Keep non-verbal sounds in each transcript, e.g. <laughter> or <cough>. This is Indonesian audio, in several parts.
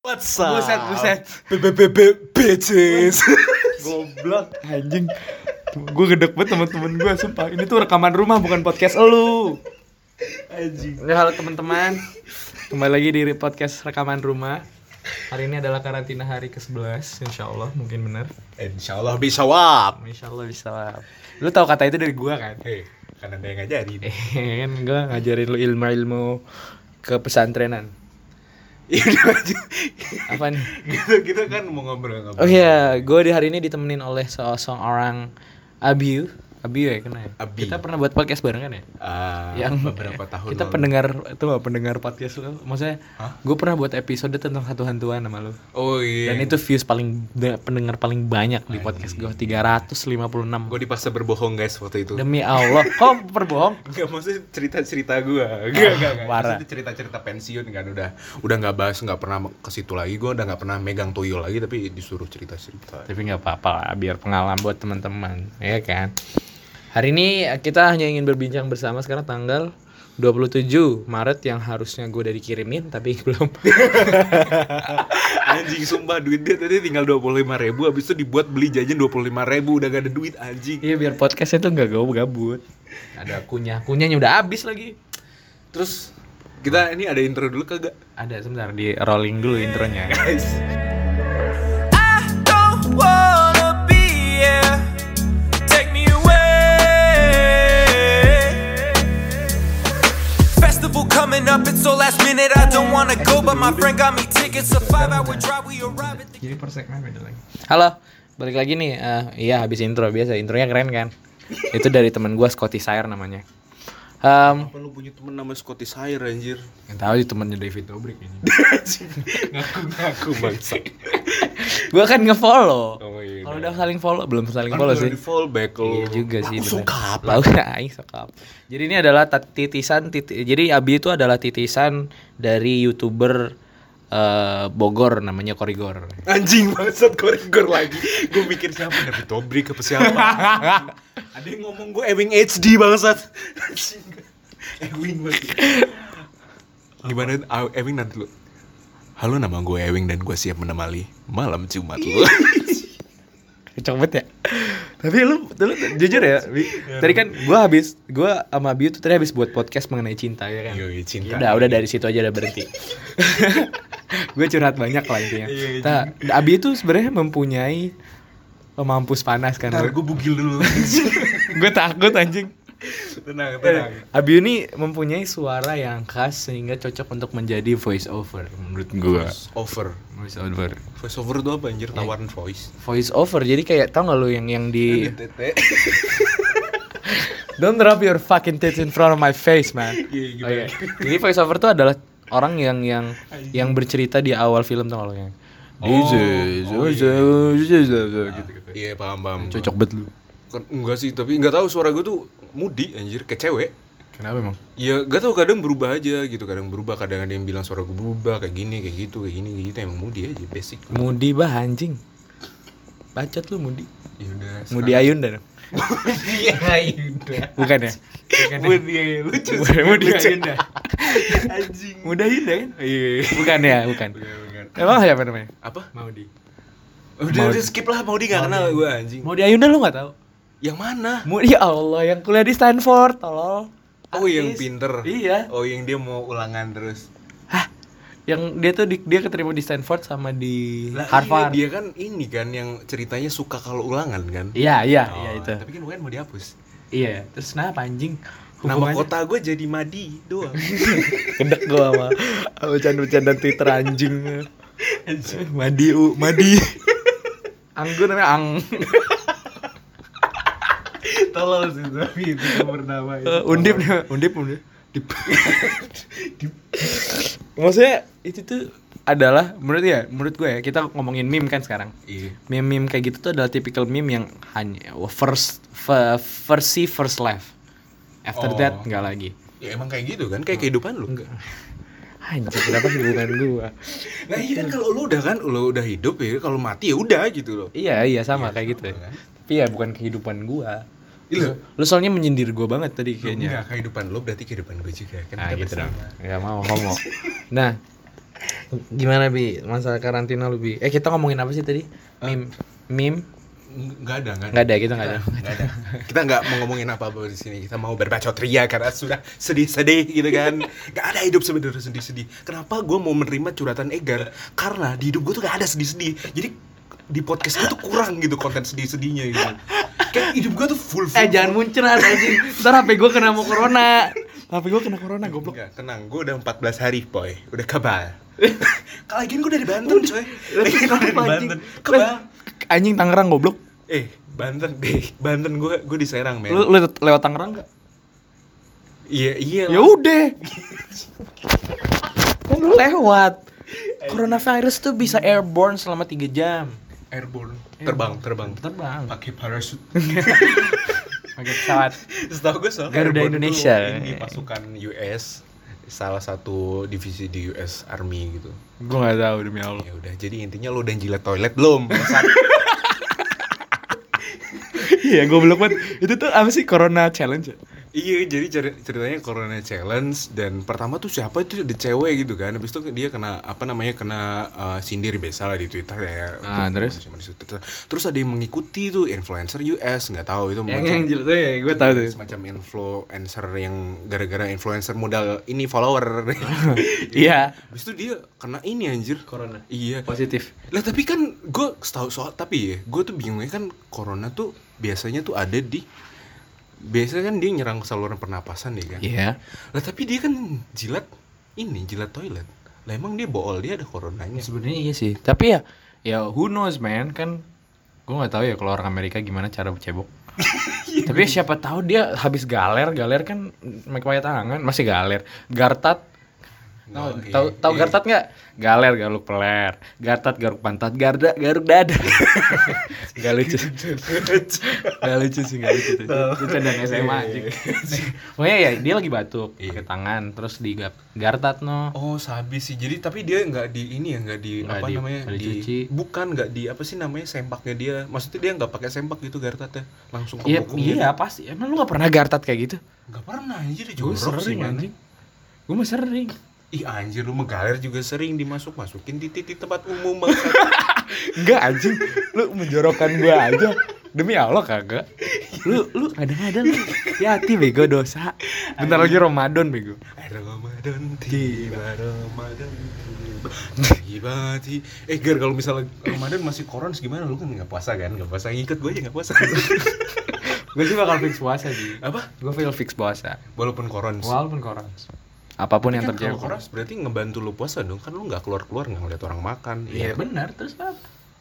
What's up? Buset, buset. BBBB bitches. <laughs> Goblok anjing. Gue gedek banget teman-teman gue sumpah. Ini tuh rekaman rumah bukan podcast elu. Anjing. Ya halo teman-teman. Kembali lagi di podcast rekaman rumah. Hari ini adalah karantina hari ke-11 Insya Allah mungkin bener Insya Allah bisa wap. Insya Allah bisa lah Lu tahu kata itu dari gua kan? Hei, kan ada yang ngajarin. Eh kan gua ngajarin lu ilmu-ilmu ke pesantrenan Iya udah. Apa nih? Gitu gitu kan mau ngobrol-ngobrol. Oh iya, gue di hari ini ditemenin oleh seorang Abiu Abiu ya kena ya? Abi. Kita pernah buat podcast bareng kan ya? Ah, yang beberapa <laughs> tahun kita lalu. pendengar itu gak pendengar podcast lu maksudnya Hah? gue pernah buat episode tentang hantu-hantuan sama lu Oh iya. dan itu views paling pendengar paling banyak di podcast gue 356 gue dipaksa berbohong guys waktu itu. demi Allah kok berbohong <laughs> Enggak maksudnya cerita-cerita gua. Enggak, enggak, enggak. parah. Maksudnya cerita-cerita pensiun kan udah udah nggak bahas, nggak pernah ke situ lagi. Gua udah nggak pernah megang tuyul lagi tapi disuruh cerita-cerita. tapi nggak apa-apa biar pengalaman buat teman-teman ya kan hari ini kita hanya ingin berbincang bersama sekarang tanggal 27 Maret yang harusnya gue udah dikirimin tapi <laughs> belum anjing sumpah duit dia tadi tinggal 25 ribu Habis itu dibuat beli jajan 25 ribu Udah gak ada duit anjing Iya biar podcastnya tuh nggak gabut-gabut. Ada kunyah, kunyahnya udah habis lagi. Terus kita ini ada intro dulu kagak? Ada sebentar di rolling dulu intronya. Guys I don't wanna Festival coming up, it's so last minute. I don't wanna go, but my friend got me tickets. A five hour drive, we arrive at the Jadi per segmen beda lagi. Halo, balik lagi nih. Eh, iya habis intro biasa. Intronya keren kan? Itu dari teman gua Scotty Sire namanya. Em, Apa lu punya temen nama Scotty Sire anjir? yang tahu sih temennya David Dobrik ini. <laughs> Ngaku-ngaku bangsa gua kan nge-follow. Oh iya Kalau udah saling follow, belum saling Kan follow sih. di fallback lu Iya juga sih. Sokap Lalu <laughs> aing sokap. Jadi ini adalah titisan titi, jadi Abi itu adalah titisan dari YouTuber eh, Bogor namanya Korigor. Anjing bangsat korigor lagi Gue mikir siapa David Dobrik apa siapa <laughs> Ada yang ngomong gue Ewing HD bangsat Ewing banget Gimana ah, Ewing nanti lu Halo nama gue Ewing dan gue siap menemani malam Jumat lu <laughs> Kocok banget ya. Tapi lu, lu jujur ya, Bi. Tadi kan gua habis gua sama Abi tuh tadi habis buat podcast mengenai cinta ya kan. Yoi, cinta. Udah, udah dari situ aja udah berhenti. <laughs> gue curhat banyak lah intinya. Nah, Abi itu sebenarnya mempunyai mampus panas kan. Ntar gue bugil dulu <laughs> gue takut anjing. <laughs> Tenang tenang Abi ini mempunyai suara yang khas sehingga cocok untuk menjadi voice over menurut gua. Over Voice over. Voice over itu apa anjir tawaran voice Voice over. Jadi kayak tau gak lu yang yang di <laughs> Don't rub your fucking tits in front of my face, man. <laughs> Iya, gimana? Oh, iya. Jadi voice over tuh adalah orang yang yang yang bercerita di awal film tuh kalau yang oh, this is- gitu gitu. Iya paham paham Cocok banget lu. Kan enggak sih tapi enggak tahu suara gue tuh mudi anjir ke cewek Kenapa emang? Ya gak tau kadang berubah aja gitu Kadang berubah kadang ada yang bilang suara gue berubah Kayak gini kayak gitu kayak gini kayak gitu Emang mudi aja basic Mudi bah anjing. Bacot lu Mudi. Ya udah Mudi Ayunda dong. <laughs> Iya udah Bukan ya? Bukan ya? Mudi lucu Mudi Lucu. Ayunda. Anjing Muda Ayunda kan? Iya Bukan ya, bukan. Bukan, bukan. Emang siapa namanya? Apa? Maudi. Udah, udah skip lah Maudi gak kenal gue anjing Maudi Ayunda lu gak tahu? Yang mana? Maudi ya Allah yang kuliah di Stanford, tolol. Oh yang Artis. pinter Iya. Oh yang dia mau ulangan terus Hah? Yang dia tuh di, dia keterima di Stanford sama di Lah, Harvard. iya, dia kan ini kan yang ceritanya suka kalau ulangan kan Iya, iya, Oh, iya itu. Tapi kan bukan mau dihapus Iya, terus kenapa anjing? Nama Hubungannya- kota gue jadi Madi doang <laughs> Kedek gua sama bercanda-bercanda Twitter anjing. Madi u, Madi. Anggun namanya Ang. Tolol sih tapi itu bernama Eh, undip nih, <laughs> undip undip. Dip. Maksudnya itu tuh adalah menurut ya, menurut gue ya, kita ngomongin meme kan sekarang. Iya Meme-meme kayak gitu tuh adalah typical meme yang hanya first versi first life. After Oh. that enggak lagi. Ya emang kayak gitu kan, kayak kehidupan lu Enggak. Anjir, kenapa hubungan gua? Nah iya kan kalau lu udah kan, lu udah hidup ya, kalau mati ya udah gitu loh Iya, iya sama Iya, kayak gitu. sama kan. Tapi ya bukan kehidupan gua. Iya. Lu soalnya menyindir gua banget tadi kayaknya. Enggak, kehidupan lu berarti kehidupan gue juga kan Nah kita gitu dong. Ya mau homo. <laughs> Nah, Gimana bi masalah karantina lu bi? Eh kita ngomongin apa sih tadi? Mim, mim, Nggak ada, nggak ada. nggak ada kita nggak ada. Nggak ada. Kita nggak mau ngomongin apa-apa di sini. Kita mau berbacot ria karena sudah sedih-sedih gitu kan. <laughs> Nggak ada hidup sebenarnya sedih-sedih. Kenapa gue mau menerima curhatan Egar? Karena di hidup gue tuh nggak ada sedih-sedih. Jadi di podcast tuh kurang gitu konten sedih-sedihnya gitu. Kayak hidup gue tuh full, full Eh jangan muncrat anjing. Ntar HP gue kena mau corona. HP gue kena corona goblok. Enggak, tenang, gue udah 14 hari, boy. Udah kebal. <laughs> Lagian gue dari Banten, coy. Lagian gue dari Banten. Kebal. Anjing Tangerang goblok. Eh, Banten, deh. Banten gue gue di Serang, men. Lu, lu lewat Tangerang gak? Iya, iya. Ya udah. kan lu lewat. Coronavirus tuh bisa airborne selama 3 jam. Airborne. Terbang, terbang. Terbang. Pakai parachute. <laughs> Pakai pesawat. Setahu gue soal Garuda Indonesia. Ini pasukan US salah satu divisi di US Army gitu. Gue gak tahu demi Allah. Ya udah, jadi intinya lu udah jilat toilet belum? <laughs> Iya, goblok banget. Itu tuh apa sih Corona Challenge? Ya? Iya, jadi ceri- ceritanya Corona Challenge dan pertama tuh siapa itu ada cewek gitu kan. Habis itu dia kena apa namanya kena uh, sindir biasa lah di Twitter ya. Ah, terus? Terus ada yang mengikuti tuh influencer US, nggak tahu itu Yang macam- yang jelas ya, gue tahu tuh. semacam influencer yang gara-gara influencer modal ini follower. <laughs> Iya. Habis itu dia kena ini anjir. Corona. Iya. Positif. Lah tapi kan gue setahu soal tapi ya, gue tuh bingungnya kan corona tuh biasanya tuh ada di biasanya kan dia nyerang saluran pernapasan ya kan. Iya. Lah tapi dia kan jilat ini jilat toilet. Lah emang dia bool dia ada coronanya. Sebenarnya iya sih. Tapi ya ya who knows man kan gue nggak tahu ya kalau orang Amerika gimana cara cebok. <laughs> Tapi ya siapa tahu dia habis galer, galer kan make pakai tangan masih galer. Gartat Tahu Oh, tahu iya, tahu iya. gartat nggak? Galer garuk peler, gartat garuk pantat, garda garuk dada. <laughs> Gak lucu. Gak lucu sih, gak lucu. Itu candaan SMA aja. Pokoknya ya dia lagi batuk Iya. pakai tangan terus di gartat no. Oh sabi sih. Jadi tapi dia nggak di ini ya nggak di Nggak apa di- namanya nggak di dicuci. bukan nggak di apa sih namanya sempaknya dia. Maksudnya dia nggak pakai sempak gitu gartatnya langsung ke Iya, bokongnya. iya pasti. Emang lu gak pernah gartat kayak gitu? Nggak pernah anjir jorok sih anjing. Gue mah sering. Ih anjir lu megaler juga sering dimasuk masukin di titik tempat umum banget. Enggak <laughs> anjing. Lu menjorokkan gue aja. Demi Allah kagak. Lu lu kadang-kadang lu hati bego dosa. Bentar lagi Ramadan bego. Ramadan tiba Ramadan tiba tiba tiba eh Gar kalau misalnya Ramadan masih koron gimana lu kan nggak puasa kan nggak puasa ngikut gue aja nggak puasa <laughs> Gue sih bakal fix puasa sih. apa Gue feel fix puasa. walaupun koron Walaupun koran. Apa pun yang kan terjadi. kalau koron berarti ngebantu lu puasa dong kan lu nggak keluar keluar nggak ngeliat orang makan Iya iya benar terus apa?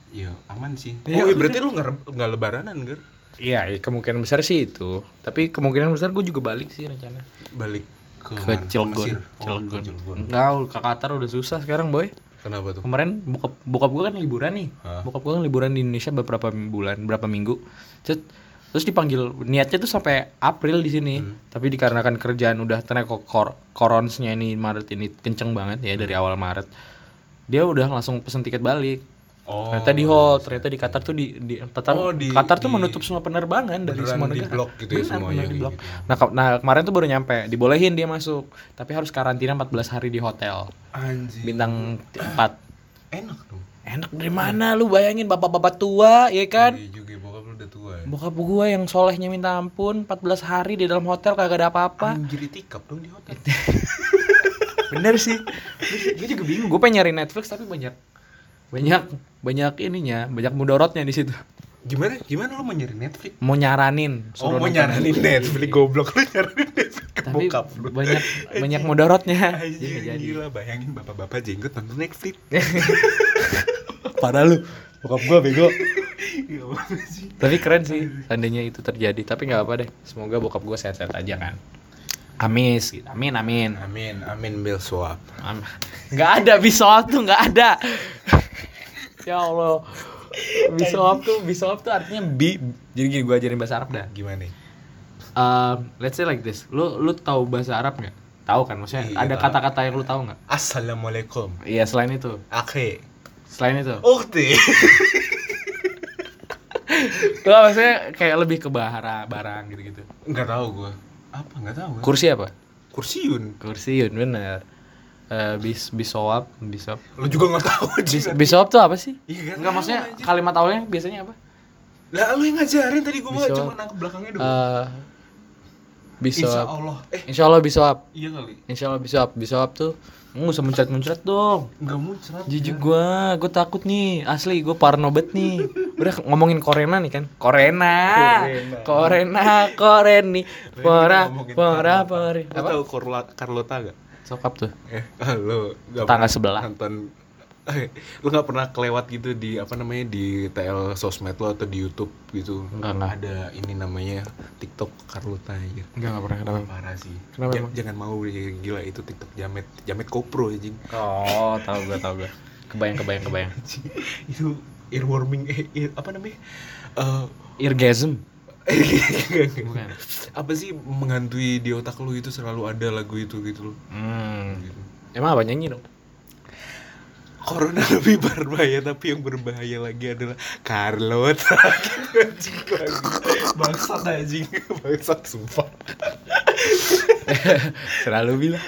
iya aman sih Iya, oh iya berarti lu nggak lebaranan Gar Iya, ya, kemungkinan besar sih itu. Tapi kemungkinan besar gue juga balik sih rencana. balik ke, Ke? Cilegon. Oh, Cilegon. Enggak, ke Qatar udah susah sekarang, boy. kenapa tuh Kemarin bokap bokap gue kan liburan nih. Hah? Bokap gue kan liburan di Indonesia beberapa bulan, berapa minggu. Terus, terus dipanggil niatnya tuh sampai April di sini. Hmm. Tapi dikarenakan kerjaan udah ternyata kor kor- koronsnya ini Maret ini kenceng banget ya dari Hmm. awal Maret. Dia udah langsung pesen tiket balik. oh ternyata di hold, ternyata di Qatar tuh di di Qatar, Oh, di- Qatar tuh di- menutup semua penerbangan dari semua di negara. blok gitu ya Benar, semuanya benar di blok. gitu. Nah, ke- nah, kemarin tuh baru nyampe, dibolehin dia masuk, tapi harus karantina 14 hari di hotel. anjir Bintang 4. enak dong Enak dari mana lu bayangin bapak-bapak tua ya kan? Iya juga ya. Bokap gua yang solehnya minta ampun 14 hari di dalam hotel kagak ada apa-apa. Anjir itikaf dong di hotel. <laughs> Bener sih. Gue juga bingung. Gue pengen nyari Netflix tapi banyak banyak banyak ininya, banyak mudorotnya di situ. Gimana? Gimana lu mau nyari Netflix? Mau nyaranin. Oh, mau nyaranin Netflix goblok lu nyaranin Netflix ke Tapi bokap lu. banyak <laughs> banyak mudorotnya. Jadi jadi. gila bayangin bapak-bapak jenggot nonton Netflix. <laughs> Parah lu. Bokap gua bego. Gak sih. Tapi keren sih seandainya itu terjadi. Tapi nggak apa deh. Semoga bokap gua sehat-sehat aja kan. Amin amin. Amin, amin Bill Swap. Am- Nggak ada bisop tuh nggak ada. ya Allah. Bisop tuh bisop tuh artinya bi. Jadi gini gue ajarin bahasa Arab dah. Gimana nih? Um, let's say like this. Lu lu tahu bahasa Arab nggak? Tahu kan maksudnya Iya, ada kata-kata yang lu tahu nggak? Assalamualaikum. Iya selain itu. Akhi. Selain itu. Ukti. <laughs> Tuh maksudnya kayak lebih ke bahara barang gitu-gitu. Enggak tahu gua. Apa? Enggak tahu. gua. Kursi apa? Kursiun. Kursiun bener. Eh, bis bisawab bisop Lu juga nggak tahu bis, bisawab tuh apa sih Iya? Enggak maksudnya kalimat awalnya biasanya apa Lah lu yang ngajarin tadi gua mah Bisa. cuma nangkep belakangnya doang. Eh Insya bisawab Allah. Eh, Insya Allah bisawab iya kali. Insya Allah bisawab bisawab tuh nggak usah muncrat-muncrat dong Enggak muncrat. Jijik gua, gua takut nih, asli gua parno banget nih. Udah ngomongin Korena nih kan. Korena. Korena, Koreni. Pora, ngomongin pora, pori. Lu Apa? tahu Carlota gak? Sokap tuh. Eh, lu gak Tetangga pernah sebelah. Nonton lu gak pernah kelewat gitu di apa namanya di TL sosmed lo atau di YouTube gitu? Enggak, enggak. Ada ini namanya TikTok Carlota aja. Enggak enggak pernah kenapa. Parah sih. Kenapa Ja- emang? jangan mau ya, gila itu TikTok jamet jamet kopro anjing. Oh, tahu gua, tahu gua. Kebayang, kebayang, kebayang. <laughs> itu earworming eh, ear- apa namanya? Eh Eargasm. <laughs> Bukan. apa sih menghantui di otak lu itu selalu ada lagu itu gitu loh. Hmm. Gitu. Emang apa nyanyi dong? Corona <laughs> lebih berbahaya tapi yang berbahaya lagi adalah Carlot anjing <laughs> bangsat anjing bangsat sumpah <laughs> Selalu bilang.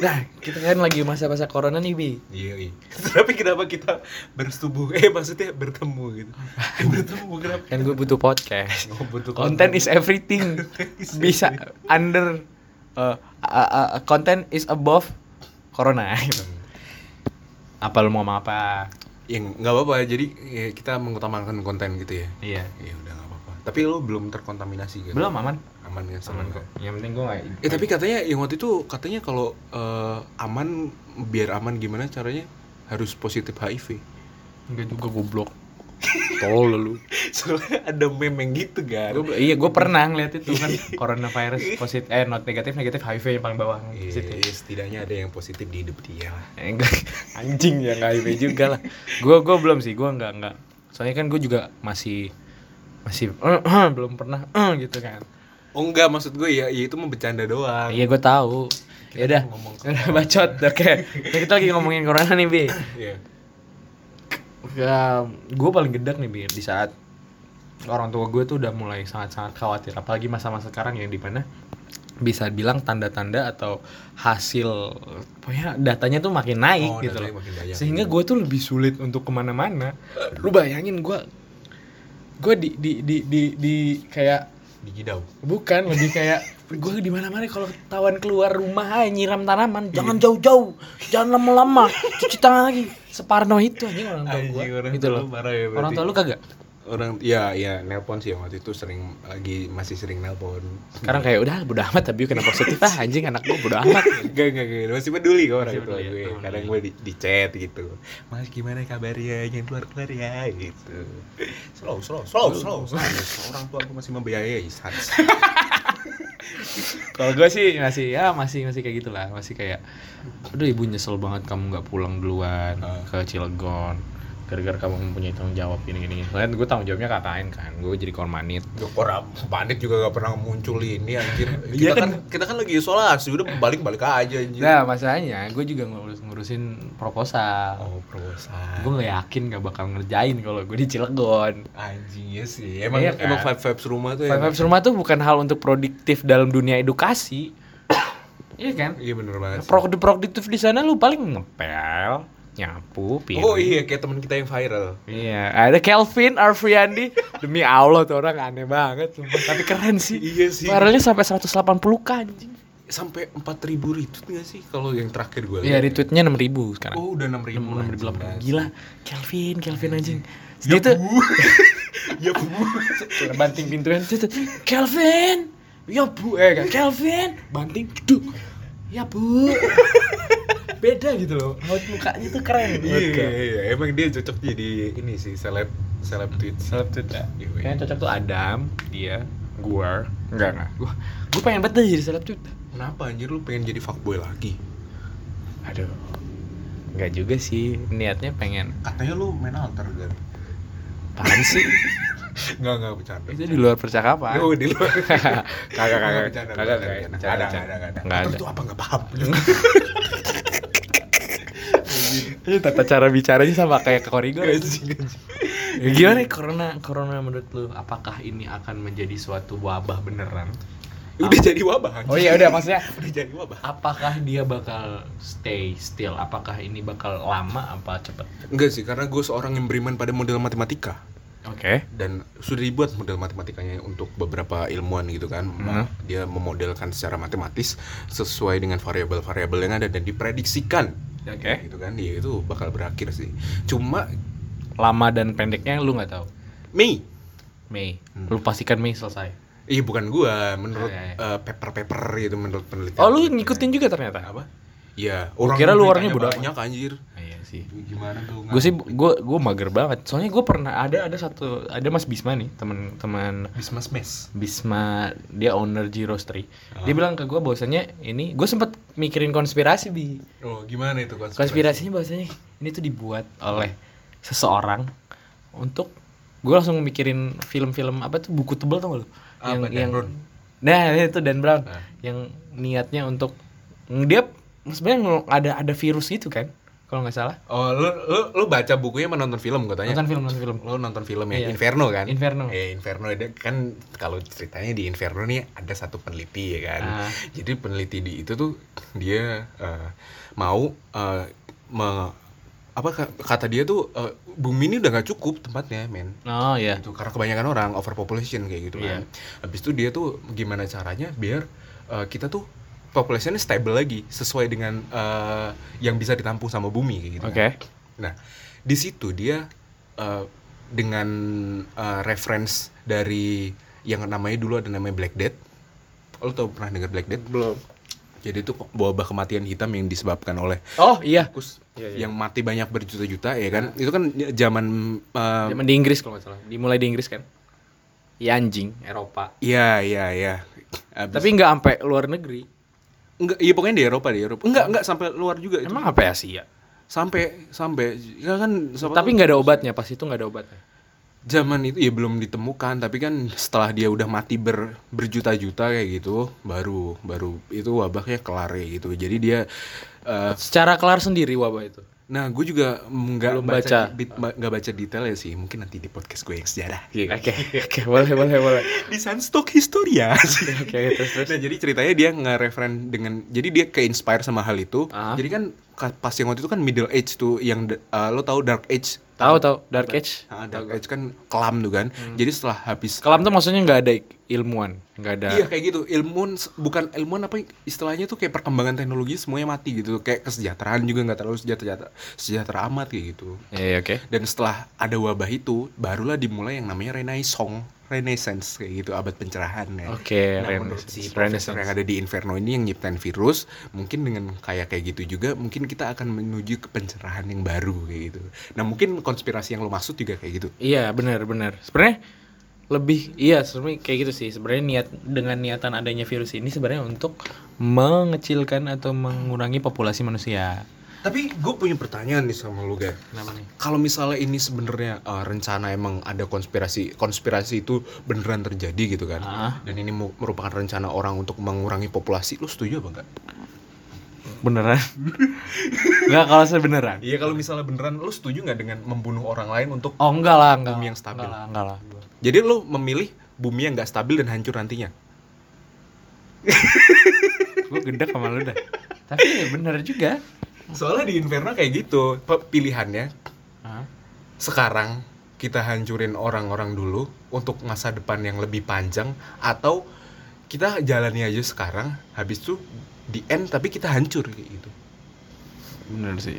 Nah, kita kan lagi masa-masa corona nih, Bi. iya iya tapi kenapa kita bersetubuh eh maksudnya bertemu gitu bertemu kenapa Kan gue butuh podcast. Oh, butuh Content is everything. is Bisa under uh, uh, uh, content is above corona. gitu. Apa lu mau ngomong apa? yang nggak apa-apa jadi ya, kita mengutamakan konten gitu ya Iya. ya udah nggak apa-apa tapi lo belum terkontaminasi kan Belum aman. aman sama Aman kok. Yang penting gue gak Eh tapi katanya yang waktu itu katanya kalau eh, aman biar aman gimana caranya harus positif HIV. enggak juga goblok. Tol lu. <laughs> Soalnya ada meme yang gitu kan. Gua, iya, gue pernah ngeliat itu kan <laughs> coronavirus positif eh not negatif negatif HIV yang paling bawah Iya, positif. setidaknya ada yang positif di hidup dia lah. Eh, enggak <laughs> anjing ya HIV juga lah. Gue gue belum sih, gue nggak nggak. Soalnya kan gue juga masih masih <clears throat> belum pernah eh, gitu kan. Oh enggak maksud gue ya, ya itu mau bercanda doang. Iya gue tahu. Ya udah, bacot. Oke, Nah, kita lagi ngomongin corona nih bi. Iya. Ya, gue paling gedek nih bi di saat orang tua gue tuh udah mulai sangat-sangat khawatir, apalagi masa-masa sekarang yang di mana bisa bilang tanda-tanda atau hasil pokoknya datanya tuh makin naik Oh, gitu loh. sehingga gue tuh lebih sulit untuk ke mana-mana. Lu bayangin gue gue di di di di, di kayak Di Gidau. Bukan, lebih kayak gue di mana-mana kalau ketahuan keluar rumah aja nyiram tanaman, jangan jauh-jauh, jangan lama-lama, cuci tangan lagi. Separno itu anjing orang tua gue. Gitu tua loh. ya berarti. Orang tua lu kagak? Orang ya ya nelpon sih waktu itu sering lagi masih sering nelpon. Sekarang kayak udah bodo amat tapi kena positif ah anjing anak gue bodo amat. <laughs> Enggak, enggak, enggak. Masih peduli kok orang peduli, gue. oh, Kadang iya. gue di, di chat gitu. Mas gimana kabarnya? Jangan keluar-keluar ya gitu. Slow, slow, slow, slow. slow. Orang tua gue masih membiayai. <laughs> Kalau gue sih masih ya masih masih kayak gitulah, masih kayak aduh ibu nyesel banget kamu nggak pulang duluan Ah. ke Cilegon gara-gara kamu mempunyai tanggung jawab ini gini. Soalnya gue tanggung jawabnya KKN kan, gue jadi kormanit. Orang bandit juga gak pernah muncul ini anjir. <laughs> Iya Kita kan. kan kita kan lagi isolasi, udah balik-balik aja anjir. Nah masalahnya gue juga ngurus ngurusin proposal. Oh, proposal. gue nggak yakin gak bakal ngerjain kalau gue di Cilegon. Anjing ya sih. Emang Iya kan? emang vibe vibes rumah tuh Five emang- Vibes rumah tuh bukan hal untuk produktif dalam dunia edukasi. <coughs> iya kan? Iya bener banget. sih. Produktif produktif di sana lu paling ngepel, nyapu, piring. Oh iya kayak teman kita yang viral. Iya, ada Kelvin Arfiandi. Demi Allah tuh orang aneh banget, sumpah. tapi keren sih. Iya sih. Viralnya sampai 180 k anjing. Sampai 4000 retweet gak sih kalau yang terakhir gue Iya, retweetnya 6000 sekarang. Oh, udah 6000. 6000 Gila, Kelvin, Kelvin anjing. Dia tuh Bu. ya bu. banting pintunya Kelvin ya bu eh kan Kelvin banting duk ya bu beda gitu loh raut mukanya tuh keren Iya, iya, iya. Emang dia cocok jadi ini sih seleb seleb tweet. seleb tuh ya Iya, iya. yang cocok tuh Adam dia gua enggak enggak gua gua pengen banget jadi seleb tuh Kenapa anjir lu pengen jadi fuckboy lagi? aduh enggak juga sih niatnya pengen Katanya lu main alter kan? apaan sih Enggak, enggak bercanda. itu di luar percakapan Oh, di luar. <laughs> kagak kagak kagak kagak kagak Ada, kagak ada, ada. nggak Atau ada Itu apa enggak paham? <laughs> Tata cara bicaranya sama kayak ke koridor. Anjing, <laughs> anjing. Ya, gimana nih corona corona menurut lu apakah ini akan menjadi suatu wabah beneran? Udah jadi wabah. Oh iya udah maksudnya <laughs> Udah jadi wabah. apakah dia bakal stay still? Apakah ini bakal lama apa cepet? Enggak sih, karena gue seorang yang beriman pada model matematika Oke. dan sudah dibuat model matematikanya untuk beberapa ilmuwan gitu kan. Hmm. Dia memodelkan secara matematis sesuai dengan variabel-variabel yang ada dan diprediksikan. Oke. Gitu kan, dia itu bakal berakhir sih. Cuma Lama dan pendeknya lu nggak tahu. Mei Mei. Hmm. Lu pastikan Mei selesai. Iya bukan gua, menurut Ah, iya, iya. eh, paper-paper gitu menurut penelitian. Oh lu ngikutin juga ternyata? apa? Iya, Gua kira lu orangnya bodo banyak anjir. Sih. Gimana tuh? Gue sih gue gue mager banget. Soalnya gue pernah ada ada satu ada Mas Bisma nih teman-teman Bismas Mes. Bisma dia owner G Roastery. Ah. Dia bilang ke gue bahwasanya ini gue sempet mikirin konspirasi bi. Oh, gimana itu konspirasi? Konspirasinya bahwasanya ini tuh dibuat oleh seseorang untuk gue langsung mikirin film-film apa tuh buku tebel tau gak lu? Apa, Dan Brown? Nah itu Dan Brown Ah. yang niatnya untuk dia sebenarnya ada ada virus gitu kan kalau nggak salah. Oh, lu lu lu baca bukunya apa nonton film katanya? Nonton film nonton film. Lu nonton film ya? Iya. Inferno kan? Inferno. Eh, Inferno ada kan kalau ceritanya di Inferno nih ada satu peneliti ya kan. Ah. Jadi peneliti di itu tuh dia eh, mau eh, me- apa ka- kata dia tuh eh, bumi ini udah nggak cukup tempatnya, men. Oh iya. Gitu, karena kebanyakan orang overpopulation kayak gitu kan. Habis itu dia tuh gimana caranya biar eh, kita tuh populasinya stable lagi sesuai dengan eh, yang bisa ditampung sama bumi kayak gitu. kan. Oke. Nah, di situ dia eh, dengan eh, reference dari yang namanya dulu ada namanya Black Death. Lo tau pernah dengar Black Death? Belum. Jadi itu wabah kematian hitam yang disebabkan oleh Oh iya. tikus Iya, iya. yang mati banyak berjuta-juta ya kan. Itu kan zaman eh, Zaman di Inggris kalau nggak salah. Dimulai di Inggris kan. Iya anjing Eropa. Iya, iya, iya. Tapi nggak sampai luar negeri. Enggak, iya pokoknya di Eropa di Eropa. Enggak, enggak sampai luar juga itu. Emang apa ya Asia? Sampai sampai ya kan Tapi nggak ada obatnya. Pas itu nggak ada obatnya. zaman itu ya belum ditemukan, tapi kan setelah dia udah mati ber, berjuta-juta kayak gitu, baru baru itu wabahnya kelar kayak gitu. Jadi dia eh, Secara kelar sendiri wabah itu. Nah gue juga nggak baca nggak baca detail ya sih. Mungkin nanti di podcast gue yang sejarah. Oke, oke, boleh, boleh, boleh. <laughs> di Sunstock Historia. <laughs> Oke, terus terus. Nah jadi ceritanya dia nge-referen dengan jadi dia ke-inspire sama hal itu. Ah. Jadi kan ka- pas yang waktu itu kan middle age tuh yang uh, lo tahu dark age. Tahu tahu Dark Age. Ah, dark age kan kelam tuh kan. Jadi setelah habis Kelam tuh maksudnya nggak ada ilmuwan, nggak ada. Iya kayak gitu. Ilmuwan bukan ilmuwan apa istilahnya tuh kayak perkembangan teknologi semuanya mati gitu. Kayak kesejahteraan juga nggak terlalu sejahtera sejahtera amat kayak gitu. Iya, iya, oke. Dan setelah ada wabah itu, barulah dimulai yang namanya Renaissance, Renaissance kayak gitu, abad pencerahan ya. Oke, Nah, menurut Renaissance. si Renaissance. yang ada di Inferno ini yang nyiptain virus, mungkin dengan kayak kayak gitu juga, mungkin kita akan menuju ke pencerahan yang baru kayak gitu. Nah mungkin konspirasi yang lo maksud juga kayak gitu. Iya, benar, benar. Sebenarnya lebih iya sebenarnya kayak gitu sih. Sebenarnya niat dengan niatan adanya virus ini sebenarnya untuk mengecilkan atau mengurangi populasi manusia. Tapi gue punya pertanyaan nih sama lu guys. Kenapa nih? Kalau misalnya ini sebenarnya uh, rencana emang ada konspirasi, konspirasi itu beneran terjadi gitu kan? Ah. Dan ini merupakan rencana orang untuk mengurangi populasi, lu setuju apa enggak? Beneran? <laughs> Enggak kalau saya beneran. Iya kalau misalnya beneran, lu setuju nggak dengan membunuh orang lain untuk Oh enggak lah, enggak. Bumi yang stabil. Enggak lah, enggak lah. Jadi lu memilih bumi yang nggak stabil dan hancur nantinya? <laughs> Gue gedek sama lu dah. Tapi ya bener juga. Soalnya di Inferno kayak gitu, pilihannya Hah? sekarang kita hancurin orang-orang dulu untuk masa depan yang lebih panjang atau kita jalani aja sekarang habis itu di end tapi kita hancur kayak gitu. Bener sih.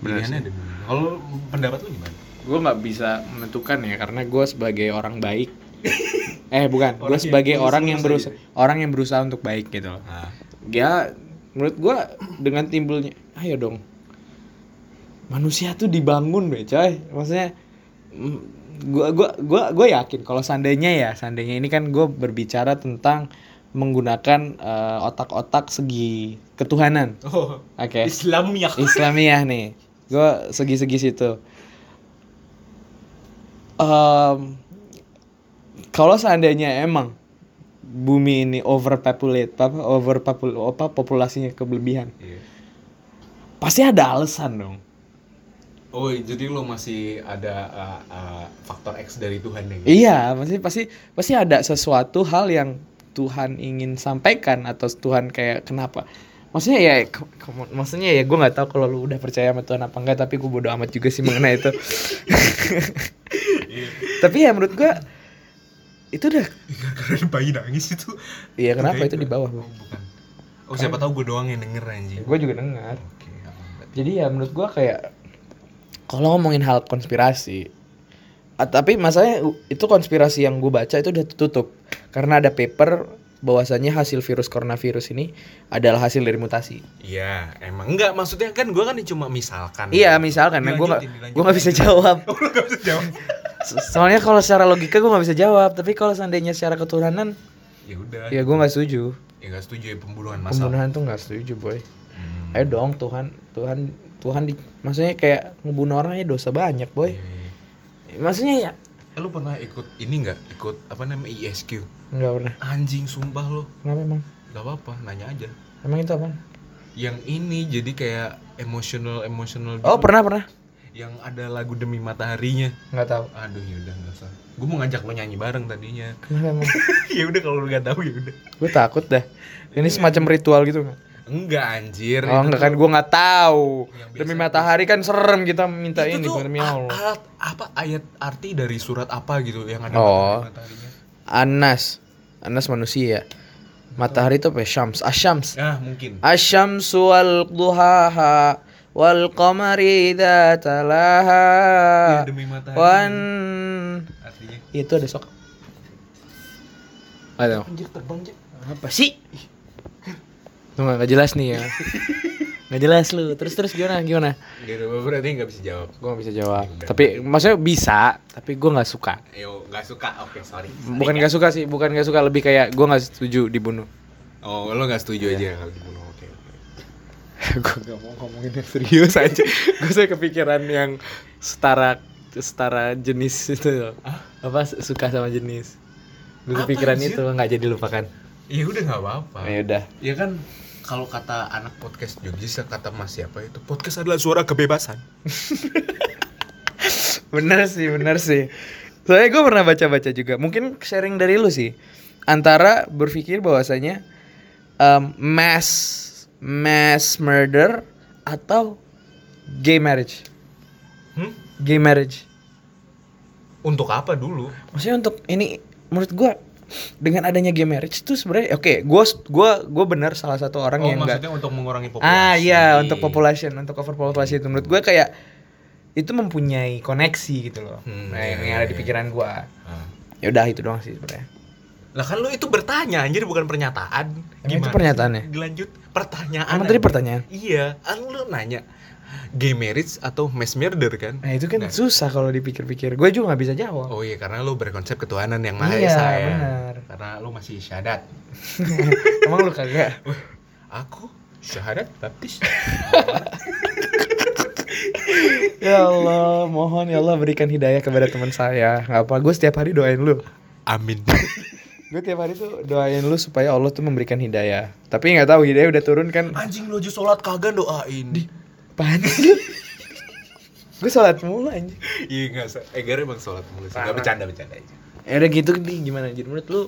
Bener Pilihannya sih. Kalau pendapat lu gimana? Gue nggak bisa menentukan ya karena gue sebagai orang baik. <laughs> eh bukan, gue yang sebagai orang yang aja. berusaha orang yang berusaha untuk baik gitu. Nah, Ya menurut gue dengan timbulnya, ayo dong. Manusia tuh dibangun deh coy. Maksudnya mm, gua gua gua gua yakin kalau seandainya ya, seandainya ini kan gue berbicara tentang menggunakan eh, otak-otak segi ketuhanan. oh, Oke. Islamiah. Islamiah nih. Gue segi-segi situ. Em, kalau seandainya emang bumi ini overpopulate, apa overpopul apa populasinya kelebihan, pasti ada alasan dong. Oh, jadi lo masih ada uh, uh, faktor X dari Tuhan ya? Iya, pasti pasti pasti ada sesuatu hal yang Tuhan ingin sampaikan atau Tuhan kayak kenapa? Maksudnya ya ke- maksudnya ya gue nggak tahu kalau lu udah percaya sama Tuhan apa enggak tapi gue bodo amat juga sih mengenai itu. <laughs> Tapi ya menurut gue itu udah Karena bayi nangis itu. iya kenapa Kayak itu di bawah Oh, bukan. Oh, siapa tahu gue doang yang denger anjing. gue juga dengar Oke, aman. jadi ya menurut gua kayak kalau ngomongin hal konspirasi ah, tapi masalahnya itu konspirasi yang gue baca itu udah tutup karena ada paper bahwasannya hasil virus coronavirus ini adalah hasil dari mutasi. Iya, emang enggak maksudnya kan gue kan cuma misalkan. Iya misalkan, nah, gue Dilanjutin, gue nggak bisa jawab. Oh, lu gak bisa jawab. So- Soalnya kalau secara logika gue nggak bisa jawab, tapi kalau seandainya secara ketuhanan, Ya udah. ya gue nggak setuju. Ya nggak setuju ya pembunuhan massal. Pembunuhan tuh nggak setuju boy. Hmm. Ayo dong Tuhan, Tuhan, Tuhan di, maksudnya kayak ngebunuh orangnya dosa banyak boy. Iya. Maksudnya ya Eh, lu pernah ikut ini nggak? Ikut apa namanya ISQ? nggak pernah. Anjing sumpah lo. Kenapa emang? Gak apa-apa, nanya aja. Emang itu apa? Yang ini jadi kayak emotional emotional gitu. Oh pernah pernah. Yang ada lagu demi mataharinya. Nggak tahu. Aduh ya udah nggak usah. Gue mau ngajak lo nyanyi bareng tadinya. Kenapa emang? <laughs> ya udah kalau lu nggak tahu ya udah. gue takut dah. Ini semacam ritual gitu nggak? Enggak anjir. Oh enggak kan gue nggak tahu. Demi matahari kan serem kita minta itu ini tuh demi Allah. a- apa ayat arti dari surat apa gitu yang ada Oh. matahari mataharinya. Anas. Anas manusia. Matahari itu apa? ya? Syams. Asyams. Ah mungkin. Asyamsu wal duhaha wal qamari idza talaha Ya, demi matahari. wan Artinya. itu ada sok. Ada. Anjir terbang aja. Apa sih? Tuh nggak jelas nih ya. <laughs> Nggak jelas lu. Terus terus gimana? Gimana? Gitu berarti nggak bisa jawab. Gue gak bisa jawab. Ya. Tapi maksudnya bisa, tapi gue nggak suka. Yo nggak suka. Oke sorry. Bukan nggak suka sih, bukan nggak suka lebih kayak gue nggak setuju dibunuh. Oh lo nggak setuju aja kalau dibunuh. Oke. oke. <laughs> gue gak mau ngomongin yang serius aja. <laughs> gue saya kepikiran yang setara setara jenis itu. Apa suka sama jenis? Gue kepikiran itu nggak jadi lupakan. Ya udah nggak apa-apa. Ya udah. Ya kan kalau kata anak podcast Jogja kata Mas siapa itu podcast adalah suara kebebasan. <laughs> Bener sih, bener sih. Soalnya gue pernah baca-baca juga. Mungkin sharing dari lu sih. Antara berpikir bahwasanya um, mass mass murder atau gay marriage. Hmm? Gay marriage. Untuk apa dulu? Maksudnya untuk ini menurut gua dengan adanya gay marriage itu sebenarnya oke, gua gua gua benar salah satu orang oh yang enggak maksudnya untuk mengurangi populasi. Ah iya, untuk population, untuk overpopulasi itu menurut gua kayak itu mempunyai koneksi gitu loh. Hmm, nah, yang, iya, yang ada di iya. pikiran gua. Ah. Ya udah itu doang sih sebenarnya. Lah kan lu itu bertanya anjir bukan pernyataan. Emang itu pernyataannya? Dilanjut pertanyaan. Emang tadi pertanyaan? Iya, kan lu nanya gay marriage atau mass murder kan? Nah itu kan Nah. susah kalau dipikir-pikir. Gue juga nggak bisa jawab. Oh iya karena lu berkonsep ketuhanan yang maha Iya, esa ya. benar. Karena lu masih syahadat. <laughs> Emang lu kagak? <laughs> Aku syahadat baptis. <laughs> ya Allah, mohon ya Allah berikan hidayah kepada teman saya. Gak apa, gue setiap hari doain lu. Amin. Gue tiap hari tuh doain lu supaya Allah tuh memberikan hidayah. Tapi nggak tahu hidayah udah turun kan? Anjing lu aja sholat kagak doain. Apaan <laughs> sih? gue sholat mulu anjing. Iya enggak, Egar emang sholat mulu sih. Enggak Parah. bercanda bercanda aja. Ya udah gitu nih gimana? Jadi menurut lu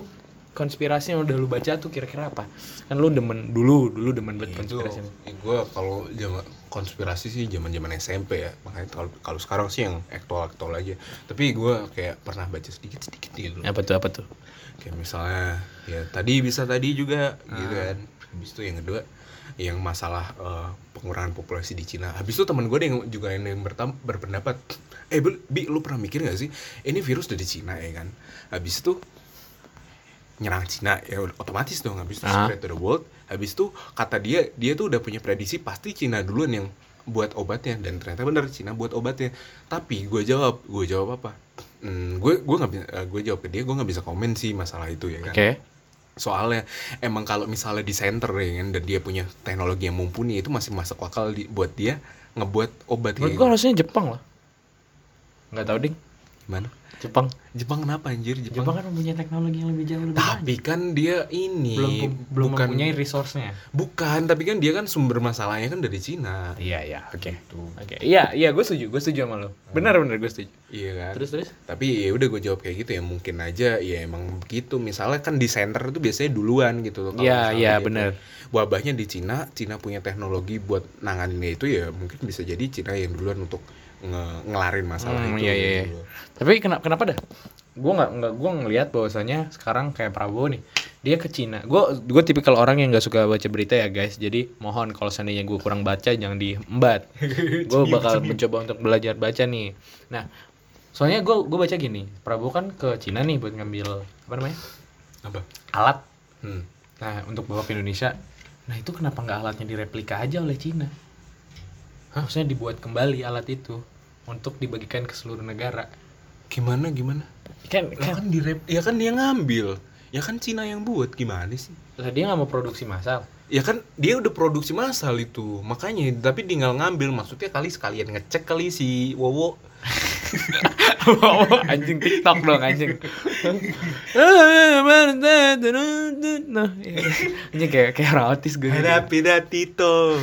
konspirasi yang udah lu baca tuh kira-kira apa? Kan lu demen dulu, dulu demen banget itu konspirasi. gue kalau zaman konspirasi sih zaman zaman SMP ya makanya kalau kalau sekarang sih yang aktual aktual aja tapi gue kayak pernah baca sedikit sedikit gitu Apa tuh apa tuh? kayak misalnya ya tadi bisa tadi juga gitu Ah. kan habis itu yang kedua yang masalah eh, pengurangan populasi di Cina. Habis itu teman gue yang juga yang, yang berpendapat eh bi lu pernah mikir gak sih ini virus dari Cina ya kan? Habis itu nyerang Cina ya otomatis dong habis itu Ah. spread to the world. Habis itu kata dia dia tuh udah punya prediksi pasti Cina duluan yang buat obatnya dan ternyata benar Cina buat obatnya. Tapi gue jawab gue jawab apa? Hmm, gue gue nggak bisa gue jawab ke dia gue nggak bisa komen sih masalah itu ya kan? Oke. Soalnya emang kalau misalnya di center ya kan dan dia punya teknologi yang mumpuni itu masih masuk akal di, buat dia ngebuat obat Menurut kayak gua harusnya Jepang lah. Nggak tahu ding. Gimana? Jepang. Jepang kenapa anjir? Jepang Jepang, kan mempunyai teknologi yang lebih jauh lebih banyak. tapi kan dia ini belum belum bukan mempunyai resource-nya. bukan, tapi kan dia kan sumber masalahnya kan dari Cina. Iya iya, oke. Oke. Iya, iya gue setuju, gue setuju sama lo. Benar benar gue setuju. Iya kan? Terus terus. Tapi ya udah gue jawab kayak gitu ya mungkin aja ya emang begitu. Misalnya kan di center itu biasanya duluan gitu loh. kalau Iya, iya, bener. tuh Wabahnya di Cina, Cina punya teknologi buat nanganinnya itu ya mungkin bisa jadi Cina yang duluan untuk nge- ngelarin masalah Hmm, itu. iya, iya, gitu iya. Tapi kenapa kenapa dah? Gue nggak nggak gue ngelihat bahwasanya sekarang kayak Prabowo nih, dia ke Cina. Gue gue tipikal orang yang nggak suka baca berita ya guys. Jadi mohon kalau seandainya gue kurang baca jangan diembat. <laughs> gue bakal mencoba untuk belajar baca nih. Nah, soalnya gue gue baca gini, Prabowo kan ke Cina nih buat ngambil apa namanya Apa? alat. Hmm. Nah untuk bawa ke Indonesia. Nah itu kenapa nggak alatnya direplika aja oleh Cina? Maksudnya dibuat kembali alat itu untuk dibagikan ke seluruh negara. Gimana gimana? Kan kan kan di ya kan dia ngambil. Ya kan Cina yang buat gimana sih? lah dia nggak mau produksi massal. Ya kan dia udah produksi massal itu. Makanya tapi tinggal ngambil maksudnya kali sekalian ngecek kali si Wowo. anjing TikTok dong anjing. <laughs> Nah, iya. anjing kayak kayak orang autis gue. pida Tito.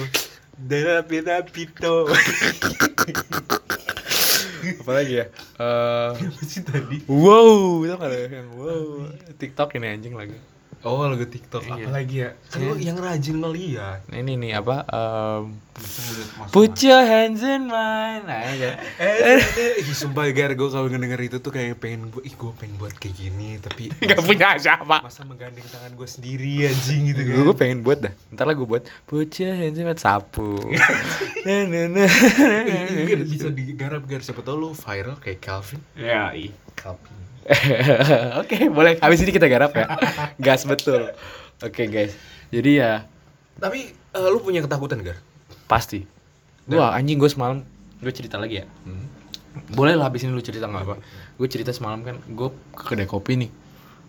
Dada pida Pito. <laughs> Apalagi ya? Eh, Apa sih tadi? wow, itu ada yang wow. TikTok ini anjing lagi. Oh, lagu TikTok. Iya. Apa lagi ya? Kan lu yang rajin ngeliat. Nah, ini nih apa? mas- put your hands in mine. Nah, ya. <laughs> Eh, ih, sumpah gar gue kalau ngedenger itu tuh kayak pengen gue, ih gue pengen buat kayak gini, tapi <laughs> Gak punya siapa. masa menggandeng tangan gue sendiri anjing gitu kan. Gue pengen buat dah. Ntar lah gue buat put your hands in mine sapu. <laughs> Nah, nah, nah. Bisa digarap gar siapa tau lu viral kayak Calvin. Ya, iya. Calvin. <laughs> Oke, boleh. Habis ini kita garap ya. <laughs> Gas betul. Oke, guys. Jadi ya Tapi eh, lu punya ketakutan gar? pasti. Wah, anjing gue semalam gue cerita lagi ya. Hmm. Boleh lah habis ini lu cerita nggak apa. Gue cerita semalam kan gue ke kedai kopi nih.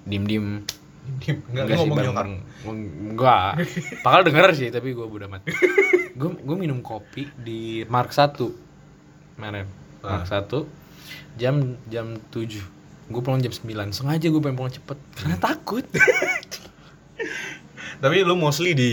Dim-dim Enggak, Enggak sih bareng. Enggak Bakal denger sih tapi gue bodo amat <laughs> Gue gue minum kopi di Mark 1 Kemarin Mark 1 Jam jam 7 Gue pulang jam 9 Sengaja gue pengen pulang cepet Karena takut <laughs> Tapi lu mostly di